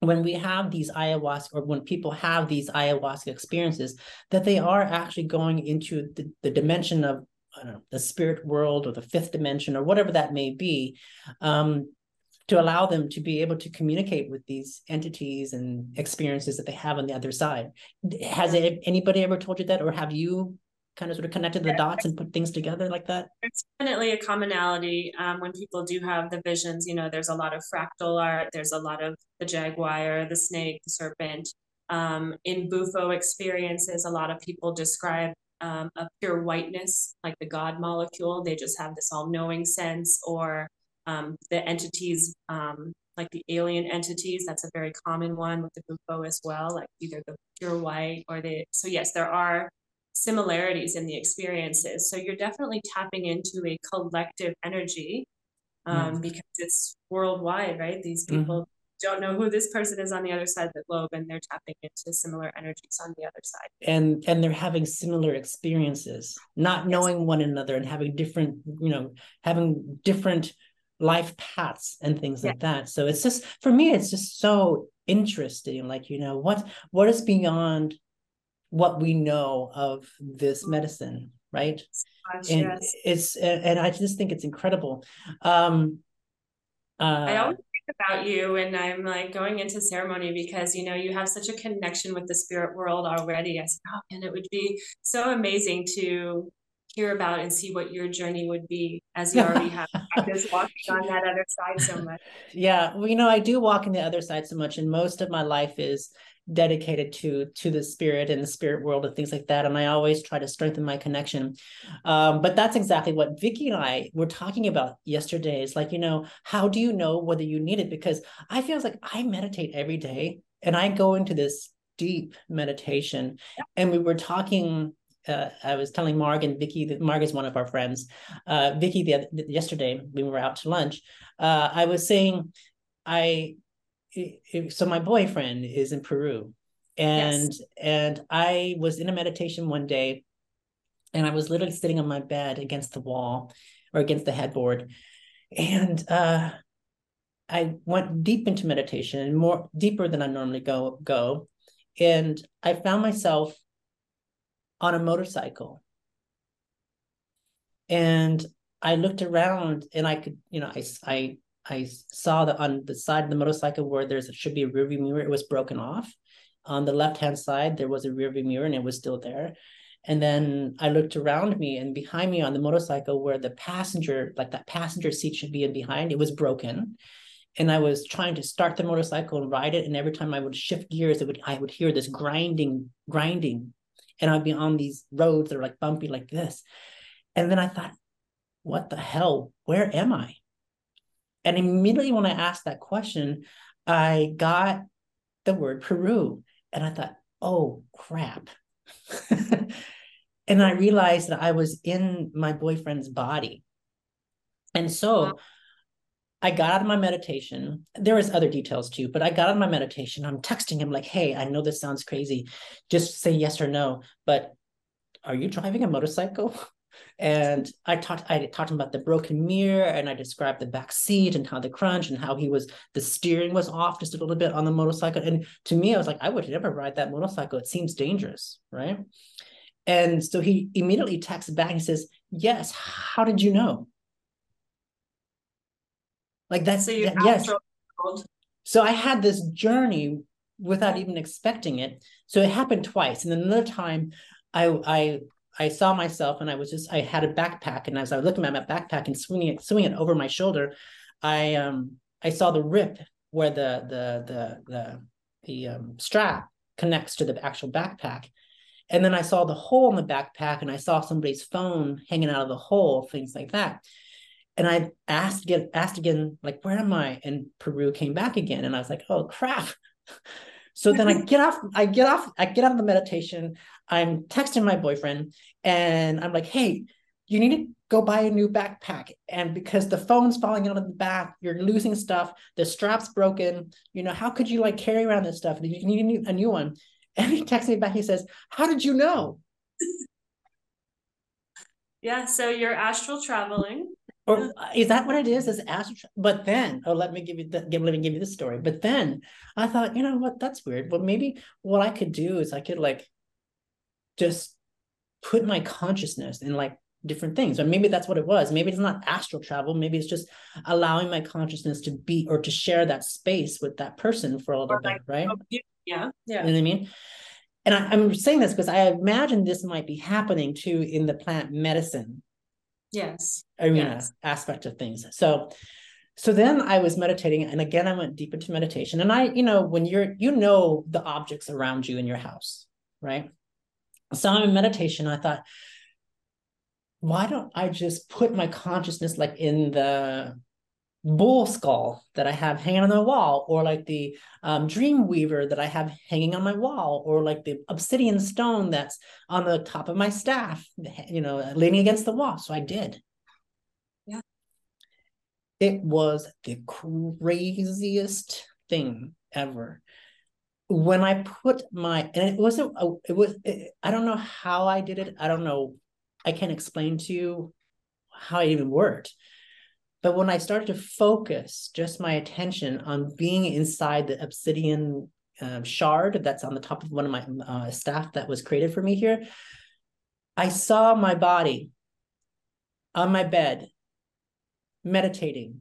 S1: when we have these ayahuasca or when people have these ayahuasca experiences that they are actually going into the, the dimension of I don't know, the spirit world or the fifth dimension or whatever that may be um, to allow them to be able to communicate with these entities and experiences that they have on the other side. Has anybody ever told you that or have you kind of sort of connected the dots and put things together like that?
S3: It's definitely a commonality um, when people do have the visions. You know, there's a lot of fractal art, there's a lot of the jaguar, the snake, the serpent. Um, in Bufo experiences, a lot of people describe um, a pure whiteness, like the God molecule. They just have this all knowing sense, or um, the entities, um, like the alien entities. That's a very common one with the Bufo as well, like either the pure white or the. So, yes, there are similarities in the experiences. So, you're definitely tapping into a collective energy um, because it's worldwide, right? These mm-hmm. people. Mm-hmm don't know who this person is on the other side of the globe and they're tapping into similar energies on the other side
S1: and and they're having similar experiences not yes. knowing one another and having different you know having different life paths and things yeah. like that so it's just for me it's just so interesting like you know what what is beyond what we know of this mm-hmm. medicine right Gosh, and yes. it's and i just think it's incredible um
S3: uh, I always think about you and I'm like going into ceremony because you know you have such a connection with the spirit world already. I said, oh, and it would be so amazing to hear about and see what your journey would be as you already have just walking on that other side so much.
S1: Yeah, well, you know, I do walk on the other side so much, and most of my life is dedicated to to the spirit and the spirit world and things like that. And i always try to strengthen my connection. Um, but that's exactly what vicki and i were talking about yesterday. Is like you know how do you know whether you need it? Because i feel like i meditate every day and i go into this deep meditation. And we were talking uh, I was telling Marg and Vicky that Marg is one of our friends. Uh, Vicky, the, the, yesterday when we were out to lunch, uh, I was saying I so my boyfriend is in Peru. And yes. and I was in a meditation one day and I was literally sitting on my bed against the wall or against the headboard. And uh I went deep into meditation and more deeper than I normally go go. And I found myself on a motorcycle. And I looked around and I could you know I I I saw that on the side of the motorcycle where there's should be a rearview mirror, it was broken off. On the left hand side, there was a rearview mirror and it was still there. And then I looked around me and behind me on the motorcycle where the passenger, like that passenger seat should be in behind, it was broken. And I was trying to start the motorcycle and ride it. And every time I would shift gears, it would I would hear this grinding, grinding. And I'd be on these roads that are like bumpy like this. And then I thought, what the hell? Where am I? And immediately when I asked that question, I got the word Peru. And I thought, oh crap. and I realized that I was in my boyfriend's body. And so I got out of my meditation. There was other details too, but I got out of my meditation. I'm texting him like, hey, I know this sounds crazy. Just say yes or no. But are you driving a motorcycle? And I talked I talked about the broken mirror and I described the back seat and how the crunch and how he was the steering was off just a little bit on the motorcycle. And to me, I was like, I would never ride that motorcycle. It seems dangerous, right? And so he immediately texts back and says, Yes, how did you know? Like that's so that, yes. So I had this journey without even expecting it. So it happened twice. And then another time I I I saw myself and I was just I had a backpack and as I was looking at my backpack and swinging it swinging it over my shoulder, I um I saw the rip where the the the the the um, strap connects to the actual backpack. And then I saw the hole in the backpack and I saw somebody's phone hanging out of the hole, things like that. And I asked again, asked again, like, where am I? And Peru came back again. And I was like, oh crap. So then I get off, I get off, I get out of the meditation. I'm texting my boyfriend and I'm like, hey, you need to go buy a new backpack. And because the phone's falling out of the back, you're losing stuff, the strap's broken. You know, how could you like carry around this stuff? You need a new, a new one. And he texts me back, he says, How did you know?
S3: Yeah, so you're astral traveling.
S1: Or is that what it is? Is astral? But then, oh, let me give you the, give, let me give you the story. But then I thought, you know what? That's weird. But maybe what I could do is I could like just put my consciousness in like different things. Or maybe that's what it was. Maybe it's not astral travel. Maybe it's just allowing my consciousness to be or to share that space with that person for a little or bit like, right?
S3: yeah. Yeah.
S1: You know what i mean? And I, am saying this because I imagine this might be happening too in the plant medicine
S3: yes.
S1: arena
S3: yes.
S1: aspect of things. So so then I was meditating, and again I went deep into meditation. And I, you know, when you're you know the objects around you in your house, right? So I'm in meditation. I thought, why don't I just put my consciousness like in the bull skull that I have hanging on the wall, or like the um, dream weaver that I have hanging on my wall, or like the obsidian stone that's on the top of my staff, you know, leaning against the wall. So I did.
S3: Yeah.
S1: It was the craziest thing ever. When I put my, and it wasn't, it was, it, I don't know how I did it. I don't know. I can't explain to you how it even worked but when I started to focus just my attention on being inside the obsidian uh, shard that's on the top of one of my uh, staff that was created for me here, I saw my body on my bed meditating.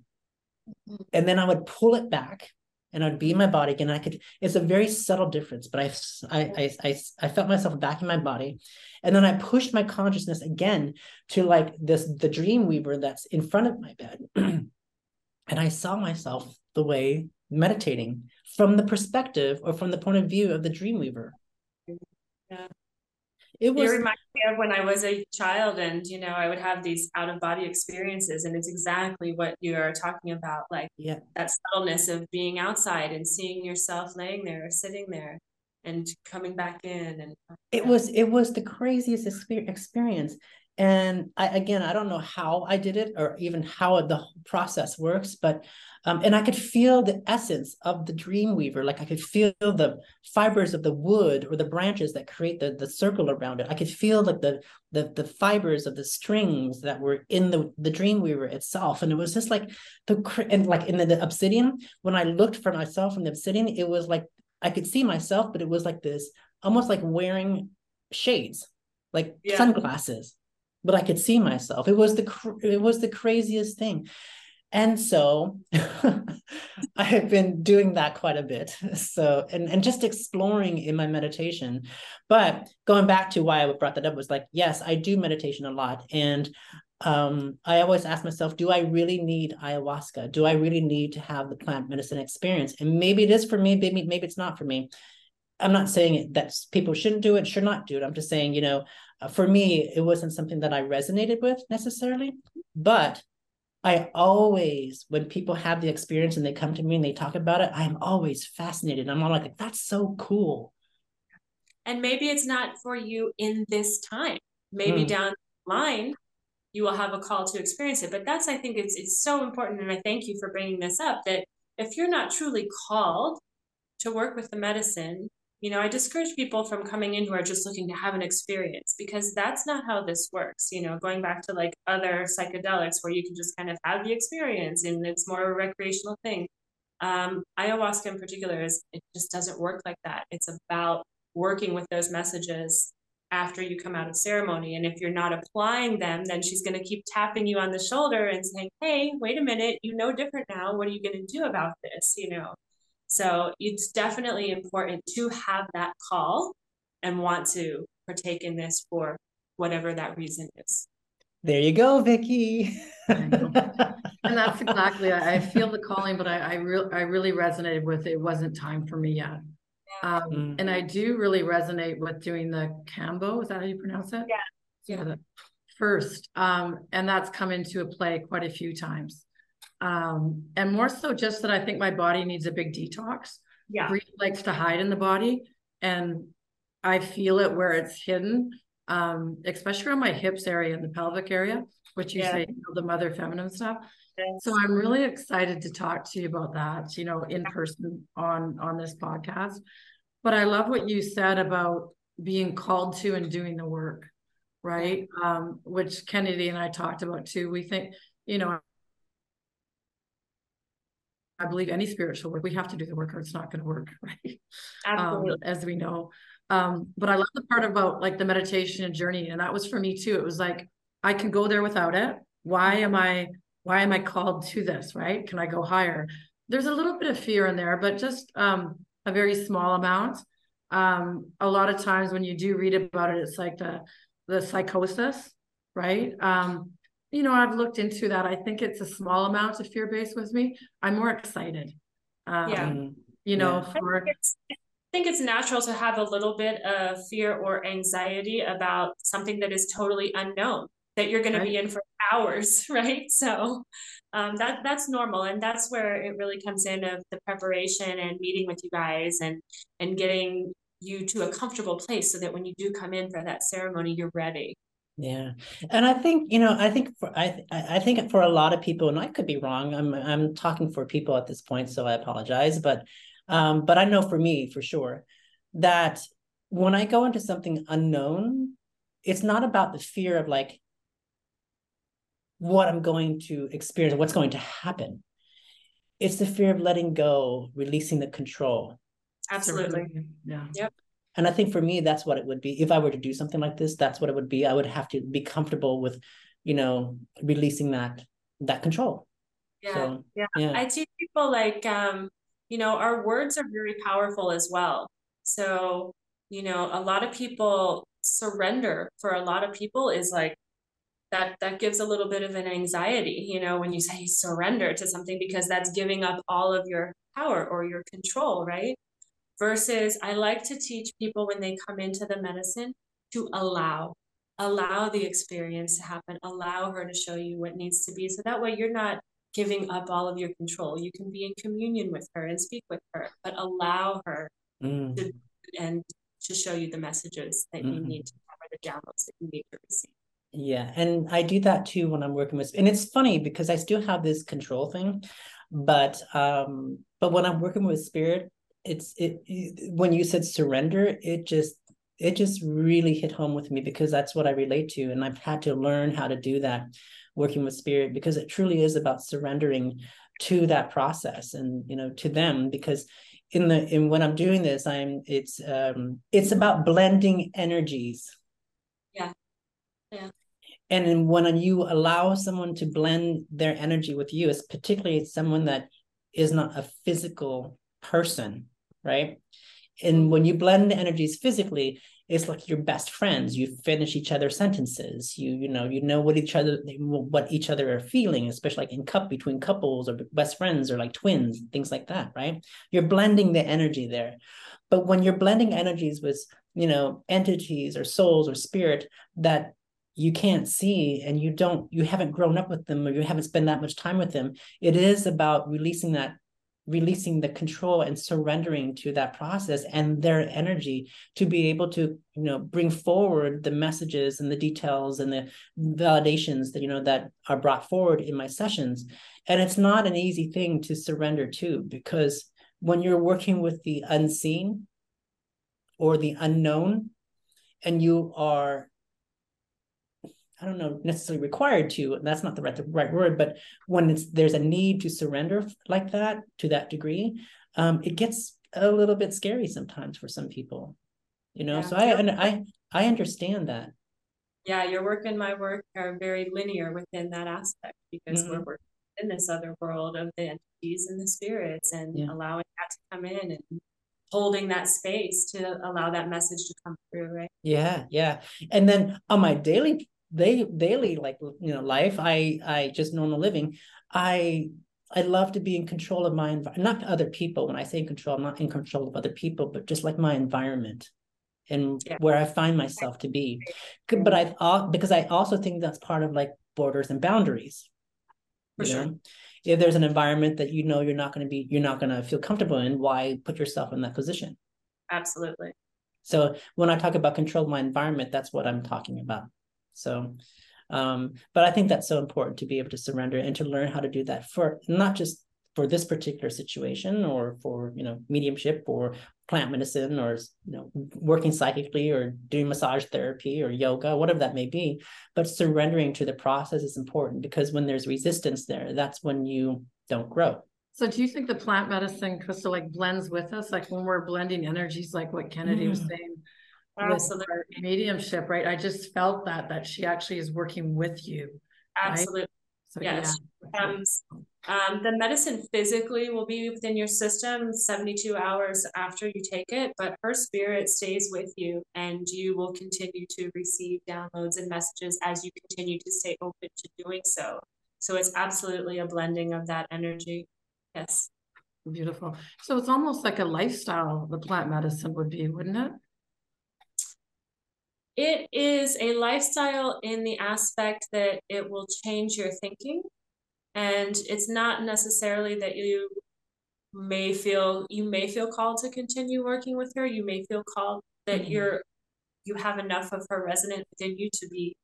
S1: Mm-hmm. And then I would pull it back and I'd be in my body again. I could, it's a very subtle difference, but I, I, I, I, felt myself back in my body. And then I pushed my consciousness again to like this, the dream weaver that's in front of my bed. and I saw myself the way meditating from the perspective or from the point of view of the dream weaver.
S3: Yeah. It was. It reminds me of when I was a child, and you know, I would have these out of body experiences, and it's exactly what you are talking about, like
S1: yeah,
S3: that subtleness of being outside and seeing yourself laying there or sitting there, and coming back in, and
S1: it was it was the craziest experience. And I again, I don't know how I did it or even how the process works, but um, and I could feel the essence of the dream weaver. Like I could feel the fibers of the wood or the branches that create the, the circle around it. I could feel like the, the the fibers of the strings that were in the, the dream weaver itself. And it was just like the and like in the, the obsidian, when I looked for myself in the obsidian, it was like I could see myself, but it was like this almost like wearing shades, like yeah. sunglasses but I could see myself. It was the it was the craziest thing. And so I have been doing that quite a bit. So, and, and just exploring in my meditation. But going back to why I brought that up was like, yes, I do meditation a lot. And um, I always ask myself, do I really need ayahuasca? Do I really need to have the plant medicine experience? And maybe it is for me, maybe, maybe it's not for me. I'm not saying that people shouldn't do it, should not do it. I'm just saying, you know, uh, for me, it wasn't something that I resonated with necessarily, but I always, when people have the experience and they come to me and they talk about it, I'm always fascinated. I'm all like, that's so cool.
S3: And maybe it's not for you in this time. Maybe mm. down the line, you will have a call to experience it. But that's, I think, it's it's so important. And I thank you for bringing this up. That if you're not truly called to work with the medicine, you know, I discourage people from coming in who are just looking to have an experience because that's not how this works. You know, going back to like other psychedelics where you can just kind of have the experience and it's more of a recreational thing. Um, ayahuasca in particular is it just doesn't work like that. It's about working with those messages after you come out of ceremony. And if you're not applying them, then she's going to keep tapping you on the shoulder and saying, Hey, wait a minute, you know different now. What are you going to do about this? You know, so it's definitely important to have that call and want to partake in this for whatever that reason is.
S1: There you go, Vicki.
S2: and that's exactly. I feel the calling, but I I, re- I really resonated with it. it. wasn't time for me yet. Um, mm. And I do really resonate with doing the Kambo. Is that how you pronounce it?
S3: Yeah.
S2: Yeah. The first, um, and that's come into a play quite a few times um, and more so just that I think my body needs a big detox.
S3: Yeah,
S2: breathe likes to hide in the body, and I feel it where it's hidden, um, especially around my hips area and the pelvic area, which you yeah. say you know, the mother feminine stuff. Thanks. So I'm really excited to talk to you about that, you know, in person on on this podcast. But I love what you said about being called to and doing the work, right? Um, which Kennedy and I talked about too. We think, you know, I believe any spiritual work, we have to do the work or it's not going to work, right?
S3: Absolutely. Um,
S2: as we know. Um, but I love the part about like the meditation and journey. And that was for me too. It was like, I can go there without it. Why am I, why am I called to this? Right. Can I go higher? There's a little bit of fear in there, but just um, a very small amount. um, a lot of times when you do read about it, it's like the the psychosis, right? Um, you know, I've looked into that. I think it's a small amount of fear based with me. I'm more excited. Um, yeah. You know, yeah. for.
S3: I think, it's natural to have a little bit of fear or anxiety about something that is totally unknown that you're going right. to be in for hours, right? So um, that that's normal, and that's where it really comes in of the preparation and meeting with you guys and and getting you to a comfortable place so that when you do come in for that ceremony, you're ready.
S1: Yeah, and I think you know, I think for I I think for a lot of people, and I could be wrong. I'm I'm talking for people at this point, so I apologize. But um, but I know for me for sure that when I go into something unknown, it's not about the fear of like what I'm going to experience, what's going to happen. It's the fear of letting go, releasing the control.
S3: Absolutely.
S2: Yeah.
S3: Yep.
S1: And I think for me, that's what it would be. If I were to do something like this, that's what it would be. I would have to be comfortable with, you know, releasing that that control.
S3: Yeah. So, yeah. yeah. I teach people like um, you know, our words are very powerful as well. So, you know, a lot of people surrender for a lot of people is like that that gives a little bit of an anxiety, you know, when you say surrender to something because that's giving up all of your power or your control, right? Versus I like to teach people when they come into the medicine to allow, allow the experience to happen, allow her to show you what needs to be. So that way you're not giving up all of your control. You can be in communion with her and speak with her, but allow her mm. to, and to show you the messages that mm-hmm. you need to have or the downloads that you need to receive.
S1: Yeah, and I do that too when I'm working with, and it's funny because I still have this control thing, but um, but when I'm working with spirit, it's it, when you said surrender it just it just really hit home with me because that's what i relate to. And i've had to learn how to do that working with spirit because it truly is about surrendering to that process and you know to them. Because in the in when i'm doing this i'm it's um it's about blending energies.
S3: Yeah. Yeah.
S1: And when you allow someone to blend their energy with you, it's particularly someone that is not a physical person, right? And when you blend the energies physically, it's like your best friends. You finish each other's sentences. You you know you know what each other what each other are feeling, especially like in cup between couples or best friends or like twins, things like that, right? You're blending the energy there. But when you're blending energies with you know entities or souls or spirit that you can't see and you don't you haven't grown up with them or you haven't spent that much time with them it is about releasing that releasing the control and surrendering to that process and their energy to be able to you know bring forward the messages and the details and the validations that you know that are brought forward in my sessions. And it's not an easy thing to surrender to because when you're working with the unseen or the unknown and you are I don't know necessarily required to. That's not the right the right word, but when it's there's a need to surrender like that to that degree, um, it gets a little bit scary sometimes for some people. You know, yeah. so I I I understand that.
S3: Yeah, your work and my work are very linear within that aspect because mm-hmm. we're working in this other world of the entities and the spirits and yeah. allowing that to come in and holding that space to allow that message to come through right
S1: yeah yeah and then on my daily they daily like you know life i i just normal living i i love to be in control of my environment not other people. When i say in control i'm not in control of other people but just like my environment and yeah. where i find myself to be. But mm-hmm. i because i also think that's part of like borders and boundaries.
S3: For sure know?
S1: if there's an environment that you know you're not going to be you're not going to feel comfortable in why put yourself in that position?
S3: Absolutely.
S1: So when i talk about control my environment that's what i'm talking about so, um, but I think that's so important to be able to surrender and to learn how to do that for not just for this particular situation or for you know mediumship or plant medicine or you know working psychically or doing massage therapy or yoga whatever that may be. But surrendering to the process is important because when there's resistance there that's when you don't grow.
S2: So do you think the plant medicine Chrystal like blends with us? Like when we're blending energies like what kennedy mm. was saying Absolutely. mediumship, right? I just felt that that she actually is working with you.
S3: Absolutely. Right? So, yes. Yeah. Um, um, the medicine physically will be within your system 72 hours after you take it, but her spirit stays with you and you will continue to receive downloads and messages as you continue to stay open to doing so. So it's absolutely a blending of that energy. Yes.
S2: Beautiful. So it's almost like a lifestyle, the plant medicine would be, wouldn't it?
S3: It is a lifestyle in the aspect that it will change your thinking. And it's not necessarily that you may feel you may feel called to continue working with her. You may feel called that mm-hmm. you're you have enough of her resonant within you to be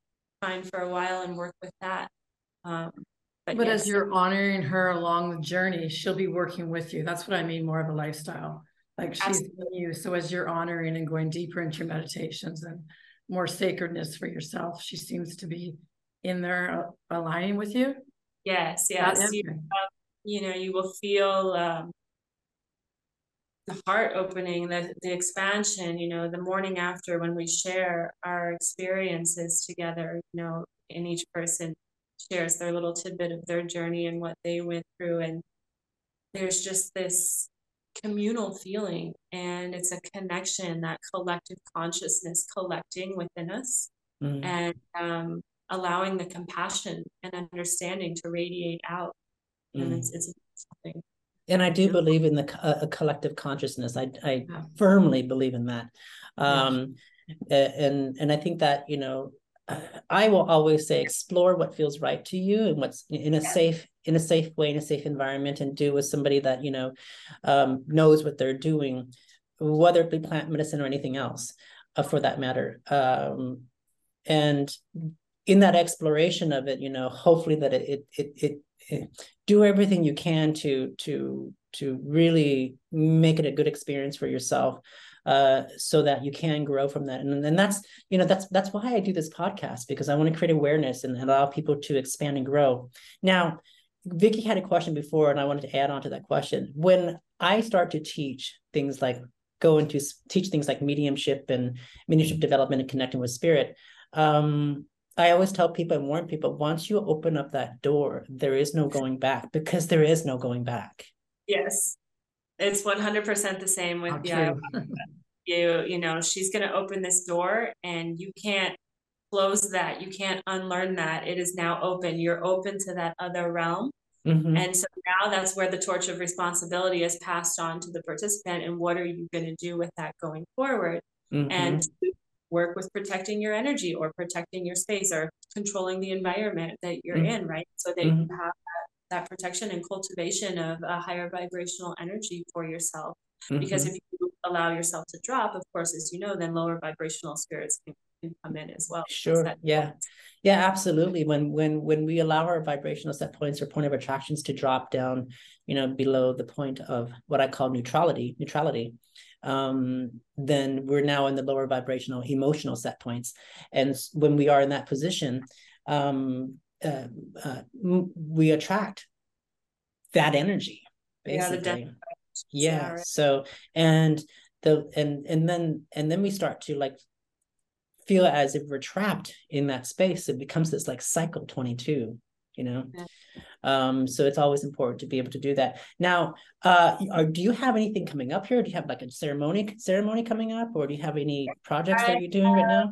S3: fine for a while and work with that. Um,
S2: but, but yes. as you're honoring her along the journey, she'll be working with you. That's what I mean more of a lifestyle. Like she's in you. So as you're honoring and going deeper into your meditations and more sacredness for yourself, she seems to be in there uh, aligning with you.
S3: Yes, yes. You, uh, you, know, you will feel um, the heart opening, the, the expansion, you know, the morning after when we share our experiences together, you know, in each person shares their little tidbit of their journey and what they went through. And there's just this communal feeling and it's a connection, that collective consciousness collecting within us mm. and um, allowing the compassion and understanding to radiate out. Mm. And it's, it's something.
S1: And I do believe in the uh, collective consciousness. I I yeah. firmly believe in that. Um, yeah. and and I think that you know I will always say explore what feels right to you and what's in a yeah. safe in a safe way in a safe environment and do with somebody that you know um, knows what they're doing whether it be plant medicine or anything else uh, for that matter um, and in that exploration of it you know hopefully that it it, it, it do everything you can to to to really make it a good experience for yourself uh, so that you can grow from that. And, and that's, you know, that's that's why I do this podcast because I want to create awareness and allow people to expand and grow. Now, Vicky had a question before, and I wanted to add on to that question. When I start to teach things like go into teach things like mediumship and mediumship development and connecting with spirit, um, I always tell people and warn people once you open up that door, there is no going back because there is no going back.
S3: Yes. It's 100% the same with yeah, you, you know, she's going to open this door and you can't close that. You can't unlearn that. It is now open. You're open to that other realm. Mm-hmm. And so now that's where the torch of responsibility is passed on to the participant. And what are you going to do with that going forward? Mm-hmm. And work with protecting your energy or protecting your space or controlling the environment that you're mm-hmm. in, right? So that you mm-hmm. have that protection and cultivation of a higher vibrational energy for yourself. Mm-hmm. Because if you allow yourself to drop, of course, as you know, then lower vibrational spirits can, can come in as well.
S1: Sure. Yeah. Yeah, absolutely. When when when we allow our vibrational set points or point of attractions to drop down, you know, below the point of what I call neutrality, neutrality, um, then we're now in the lower vibrational emotional set points. And when we are in that position, um, uh, uh, we attract that energy basically yeah, yeah so and the and and then and then we start to like feel as if we're trapped in that space it becomes this like cycle 22 you know yeah. um so it's always important to be able to do that now uh are, do you have anything coming up here do you have like a ceremony ceremony coming up or do you have any projects that you're doing right now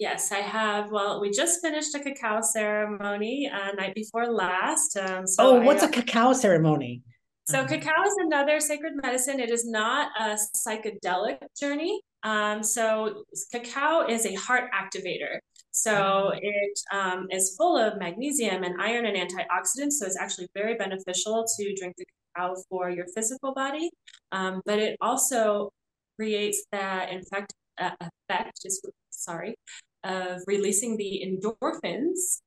S3: Yes, I have. Well, we just finished a cacao ceremony uh, night before last. Um,
S1: so oh, what's I, a cacao ceremony?
S3: So, uh-huh. cacao is another sacred medicine. It is not a psychedelic journey. Um, so, cacao is a heart activator. So, mm-hmm. it um, is full of magnesium and iron and antioxidants. So, it's actually very beneficial to drink the cacao for your physical body. Um, but it also creates that infect, uh, effect, just sorry, of releasing the endorphins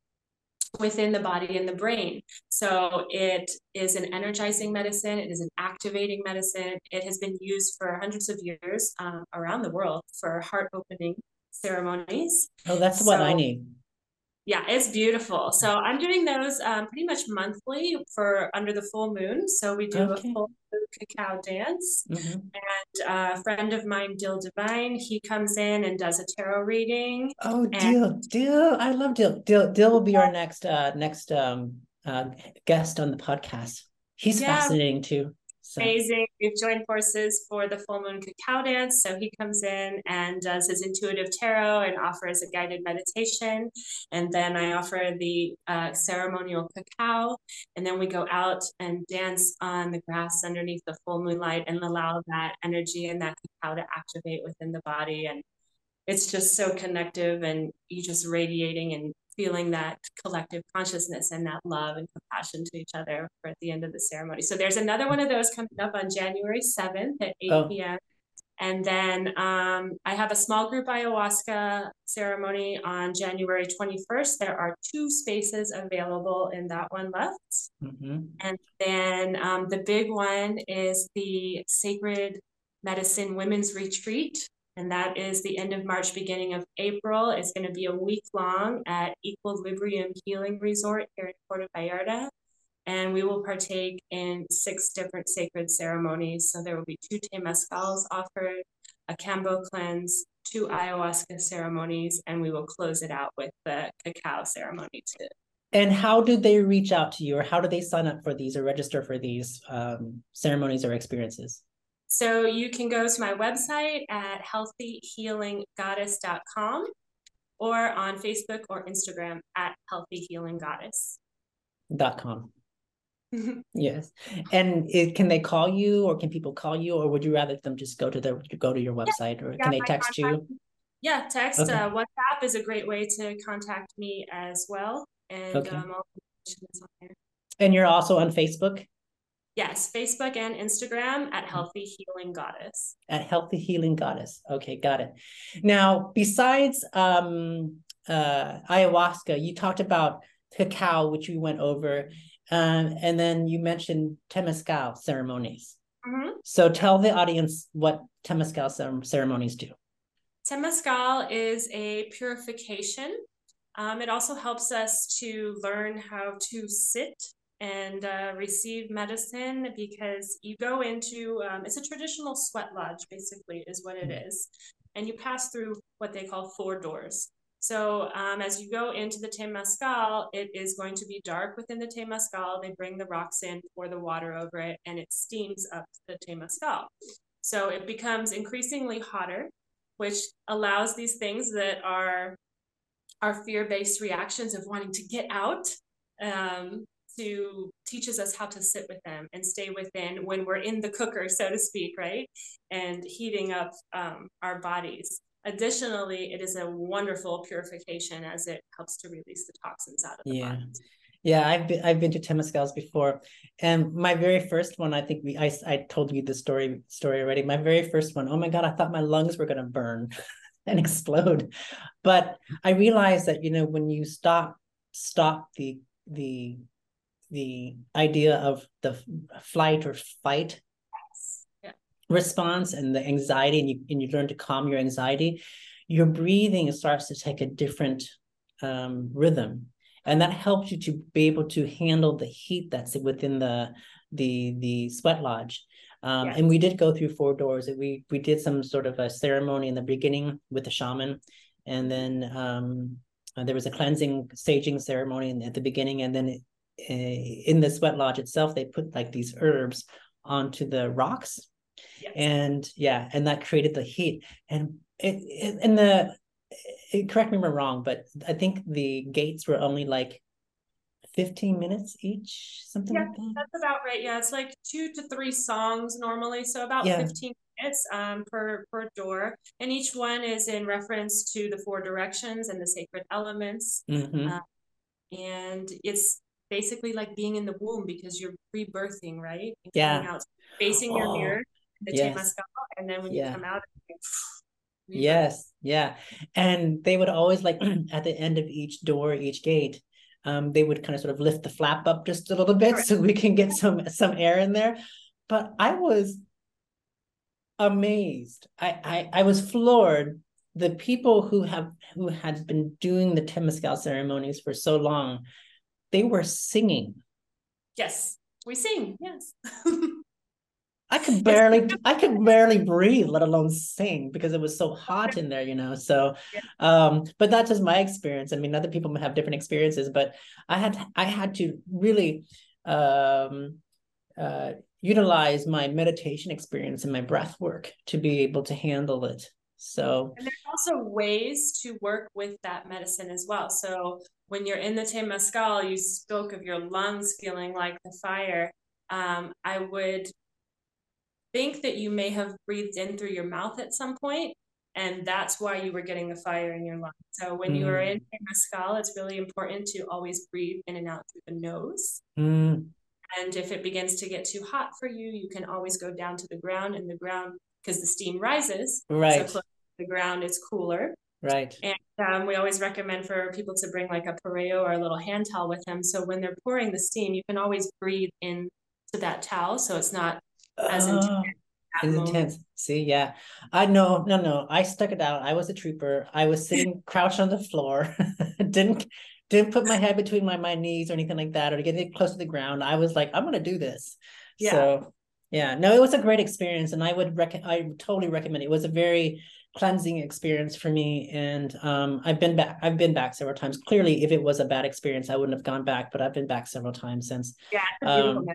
S3: within the body and the brain. So it is an energizing medicine, it is an activating medicine. It has been used for hundreds of years um, around the world for heart opening ceremonies.
S1: Oh, that's so, what I need.
S3: Yeah, it's beautiful. So I'm doing those um, pretty much monthly for under the full moon. So we do okay. a full moon cacao dance. Mm-hmm. And uh, a friend of mine, Dill Divine, he comes in and does a tarot reading.
S1: Oh, Dill, Dill, I love Dill. Dill, Dill will be our next uh, next um, uh, guest on the podcast. He's yeah. fascinating too.
S3: So. Amazing. We've joined forces for the full moon cacao dance. So he comes in and does his intuitive tarot and offers a guided meditation. And then I offer the uh, ceremonial cacao. And then we go out and dance on the grass underneath the full moonlight and allow that energy and that cacao to activate within the body. And it's just so connective and you just radiating and feeling that collective consciousness and that love and compassion to each other for at the end of the ceremony. So there's another one of those coming up on January 7th at 8 oh. p.m. And then um, I have a small group ayahuasca ceremony on January 21st. There are two spaces available in that one left. Mm-hmm. And then um, the big one is the Sacred Medicine Women's Retreat and that is the end of March, beginning of April. It's going to be a week long at Equilibrium Healing Resort here in Puerto Vallarta. And we will partake in six different sacred ceremonies. So there will be two temazcals offered, a Kambo cleanse, two ayahuasca ceremonies, and we will close it out with the cacao ceremony too.
S1: And how do they reach out to you, or how do they sign up for these or register for these um, ceremonies or experiences?
S3: So you can go to my website at healthyhealinggoddess.com or on Facebook or Instagram at healthyhealinggoddess.
S1: Dot com. yes, and it, can they call you, or can people call you, or would you rather them just go to the go to your website, yeah, or can they text contact. you?
S3: Yeah, text. Okay. Uh, WhatsApp is a great way to contact me as well, and okay. um, all
S1: And you're also on Facebook.
S3: Yes, Facebook and Instagram at. Healthy Healing Goddess.
S1: At Healthy Healing Goddess. Okay, got it. Now, besides um, uh, ayahuasca, you talked about cacao, which we went over, um, and then you mentioned temazcal ceremonies. Mm-hmm. So tell the audience what temazcal ceremonies do.
S3: Temazcal is a purification. Um, it also helps us to learn how to sit and uh, receive medicine because you go into um, it's a traditional sweat lodge basically is what it mm. and you pass through what they call four doors. So um, as you go into the temazcal it is going to be dark within the temazcal they bring the rocks in pour the water over it and it steams up the temazcal so it becomes increasingly hotter which allows these things that are our fear-based reactions of wanting to get out um, to teaches us how to sit with them and stay within when we're in the cooker, so to speak, right? And heating up um, our bodies. Additionally, it is a wonderful purification as it helps to release the toxins out of the yeah. body.
S1: Yeah, I've been I've been to temazcals before, and my very first one, I think we I, I told you the story story already. My very first one, oh my god, I thought my lungs were gonna burn and explode, but I realized that you know when you stop stop the the the idea of the flight or fight yeah. response and the anxiety and you, and you learn to calm your anxiety your breathing starts to take a different um, rhythm. And that helps you to be able to handle the heat that's within the the the sweat lodge. Um, yes. and we did go through four doors. We we did some sort of a ceremony in the beginning with the shaman. And then um, there was a cleansing saging ceremony at the beginning. And then in the sweat lodge itself, they put like these herbs onto the rocks. Yes. And yeah, and that created the heat. And it, it and the it, correct me if I'm wrong, but I think the gates were only like 15 minutes each, something
S3: yeah,
S1: like that.
S3: That's about right. Yeah, it's like two to three songs normally. So about yeah. 15 minutes um, per, per door. And each one is in reference to the four directions and the sacred elements. Mm-hmm. Uh, and it's basically like being in the womb because you're rebirthing, right?
S1: And yeah. Out,
S3: facing oh, your mirror, the yes. and then when yeah. you come out,
S1: yes, yeah. And they would always like at the end of each door, each gate, um, they would kind of sort of lift the flap up just a little bit so we can get some some air in there. But I was amazed. I I, I was floored. The people who have who had been doing the temazcal ceremonies for so long they were singing.
S3: Yes, we sing. Yes.
S1: I could barely I could barely breathe, let alone sing because it was so hot in there, you know. So um, but that's just my experience. I mean, other people may have different experiences, but I had I had to really um uh utilize my meditation experience and my breath work to be able to handle it. So
S3: and there's also ways to work with that medicine as well. So when you're in the Temazcal, you spoke of your lungs feeling like the fire. Um, I would think that you may have breathed in through your mouth at some point, and that's why you were getting the fire in your lungs. So when mm. you are in Temazcal, it's really important to always breathe in and out through the nose.
S1: Mm.
S3: And if it begins to get too hot for you, you can always go down to the ground, and the ground because the steam rises.
S1: Right.
S3: So the ground is cooler.
S1: Right.
S3: And um, we always recommend for people to bring like a pareo or a little hand towel with them. So when they're pouring the steam, you can always breathe into that towel, so it's not as intense. Oh,
S1: as intense. See, yeah, I know. No, no, I stuck it out. I was a trooper. I was sitting crouched on the floor. didn't didn't put my head between my, my knees or anything like that, or to get it close to the ground. I was like, I'm gonna do this. Yeah. So yeah, no, it was a great experience, and I would rec- I totally recommend it. It was a very cleansing experience for me and um, i've been back i've been back several times clearly if it was a bad experience i wouldn't have gone back but i've been back several times since
S3: yeah
S1: um,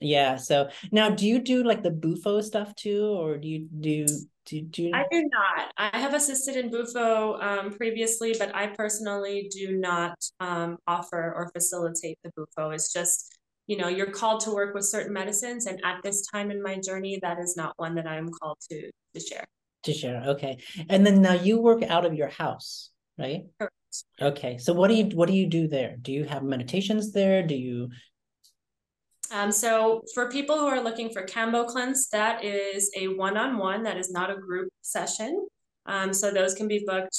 S1: yeah so now do you do like the bufo stuff too or do you do do, do you...
S3: I do not. I have assisted in Bufo um, previously, but I personally do not um, offer or facilitate the Bufo. It's just, you know, you're called to work with certain medicines. And at this time in my journey, that is not one that I'm called to, to share
S1: to share. Okay. And then now you work out of your house, right?
S3: Correct.
S1: Okay. So what do you what do you do there? Do you have meditations there? Do you
S3: um, so for people who are looking for Kambo cleanse, that is a one-on-one, that is not a group session. Um, so those can be booked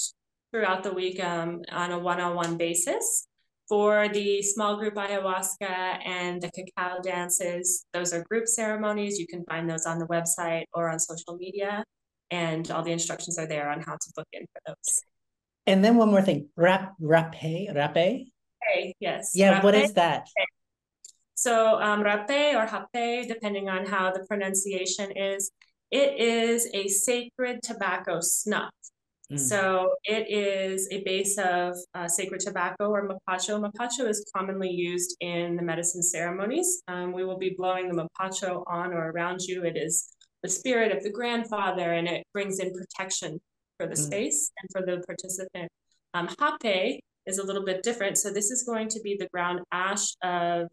S3: throughout the week um, on a one-on-one basis. For the small group ayahuasca and the cacao dances, those are group ceremonies. You can find those on the website or on social media and all the instructions are there on how to book in for those.
S1: And then one more thing, rap, rape, rape.
S3: Hey, yes.
S1: Yeah, what is that?
S3: So um, rapé or hape, depending on how the pronunciation is, it is a sacred tobacco snuff. Mm. So it is a base of uh, sacred tobacco or mapacho. Mapacho is commonly used in the medicine ceremonies. Um, we will be blowing the mapacho on or around you. It is the spirit of the grandfather and it brings in protection for the mm. space and for the participant. Um, hape is a little bit different. So this is going to be the ground ash of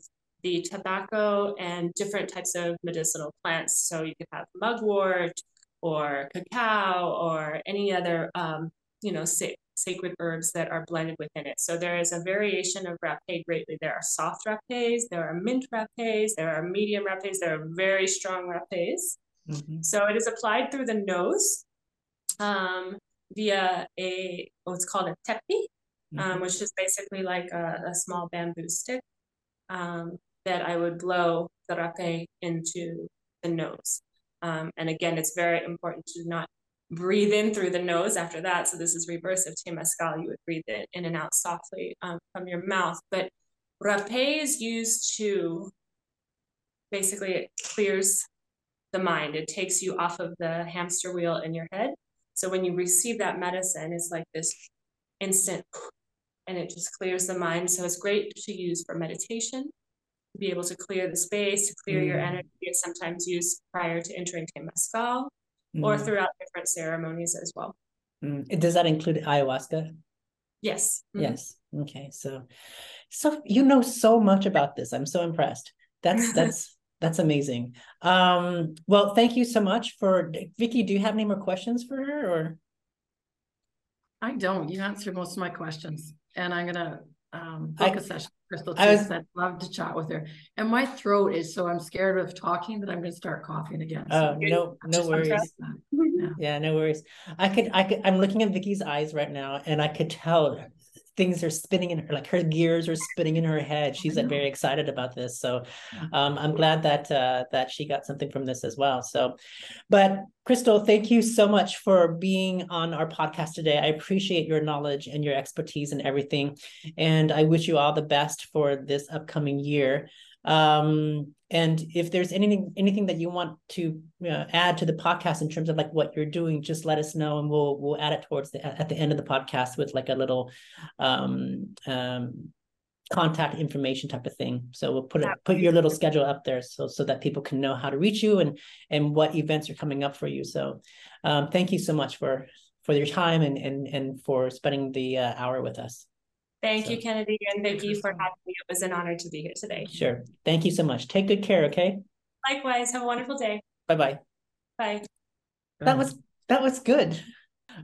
S3: the tobacco and different types of medicinal plants. So you could have mugwort or cacao or any other, um, you know, sa- sacred herbs that are blended within it. So there is a variation of rapé greatly. There are soft rapés, there are mint rapés, there are medium rapés, there are very strong rapés. Mm-hmm. So it is applied through the nose um, via a what's called a tepi, um, mm-hmm. um, which is basically like a, a small bamboo stick um, that I would blow the rapé into the nose. Um, and again, it's very important to not breathe in through the nose after that. So this is reverse of temazcal. You would breathe it in and out softly um, from your mouth. But rapé is used to basically it clears the mind. It takes you off of the hamster wheel in your head. So when you receive that medicine, it's like this instant and it just clears the mind. So it's great to use for meditation, to be able to clear the space, to clear mm. your energy. It's sometimes used prior to entering Temazcal mm. or throughout different ceremonies as well.
S1: Mm. Does that include ayahuasca?
S3: Yes.
S1: Mm-hmm. Yes. Okay. So, so you know so much about this. I'm so impressed. That's that's that's amazing. Um, well, thank you so much for Vicky. Do you have any more questions for her or?
S2: I don't. You answered most of my questions, and I'm gonna um, book I, a session. Chrystal, I was, I'd love to chat with her. And my throat is so I'm scared of talking that I'm going to start coughing again.
S1: Oh so no, no worries. Yeah. yeah, no worries. I could, I could. I'm looking at Vicky's eyes right now, and I could tell things are spinning in her like her gears are spinning in her head. She's like, very excited about this. So um, i'm glad that uh, that she got something from this as well. So but Chrystal thank you so much for being on our podcast today. I appreciate your knowledge and your expertise and everything and i wish you all the best for this upcoming year. Um, and if there's anything anything that you want to uh, add to the podcast in terms of like what you're doing just let us know and we'll we'll add it towards the at the end of the podcast with like a little um um contact information type of thing. So we'll put it put your little schedule up there so so that people can know how to reach you and and what events are coming up for you. So um thank you so much for for your time and and and for spending the uh, hour with us
S3: Thank so. you, Kennedy, and thank you for having me. It was an honor to be here today.
S1: Sure. Thank you so much. Take good care, okay?
S3: Likewise. Have a wonderful day.
S1: Bye-bye.
S3: Bye.
S1: That was that was good.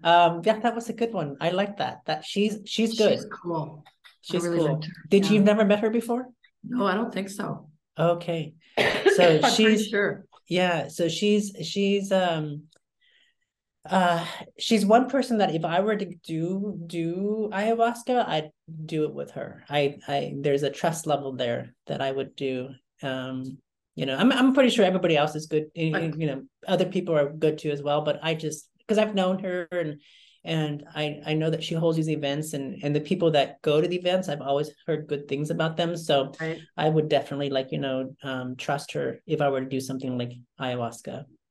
S1: Um, yeah, that was a good one. I like that. That she's she's good.
S2: She's cool.
S1: She's really cool. Did yeah. you never met her before?
S2: No, I don't think so.
S1: Okay. So she's
S2: sure.
S1: Yeah, so she's she's um uh she's one person that if i were to do do ayahuasca i'd do it with her. I i there's a trust level there that i would do. Um you know i'm, I'm pretty sure everybody else is good you know other people are good too as well but i just because i've known her and and i i know that she holds these events and and the people that go to the events i've always heard good things about them. So right. i would definitely like you know um trust her if i were to do something like ayahuasca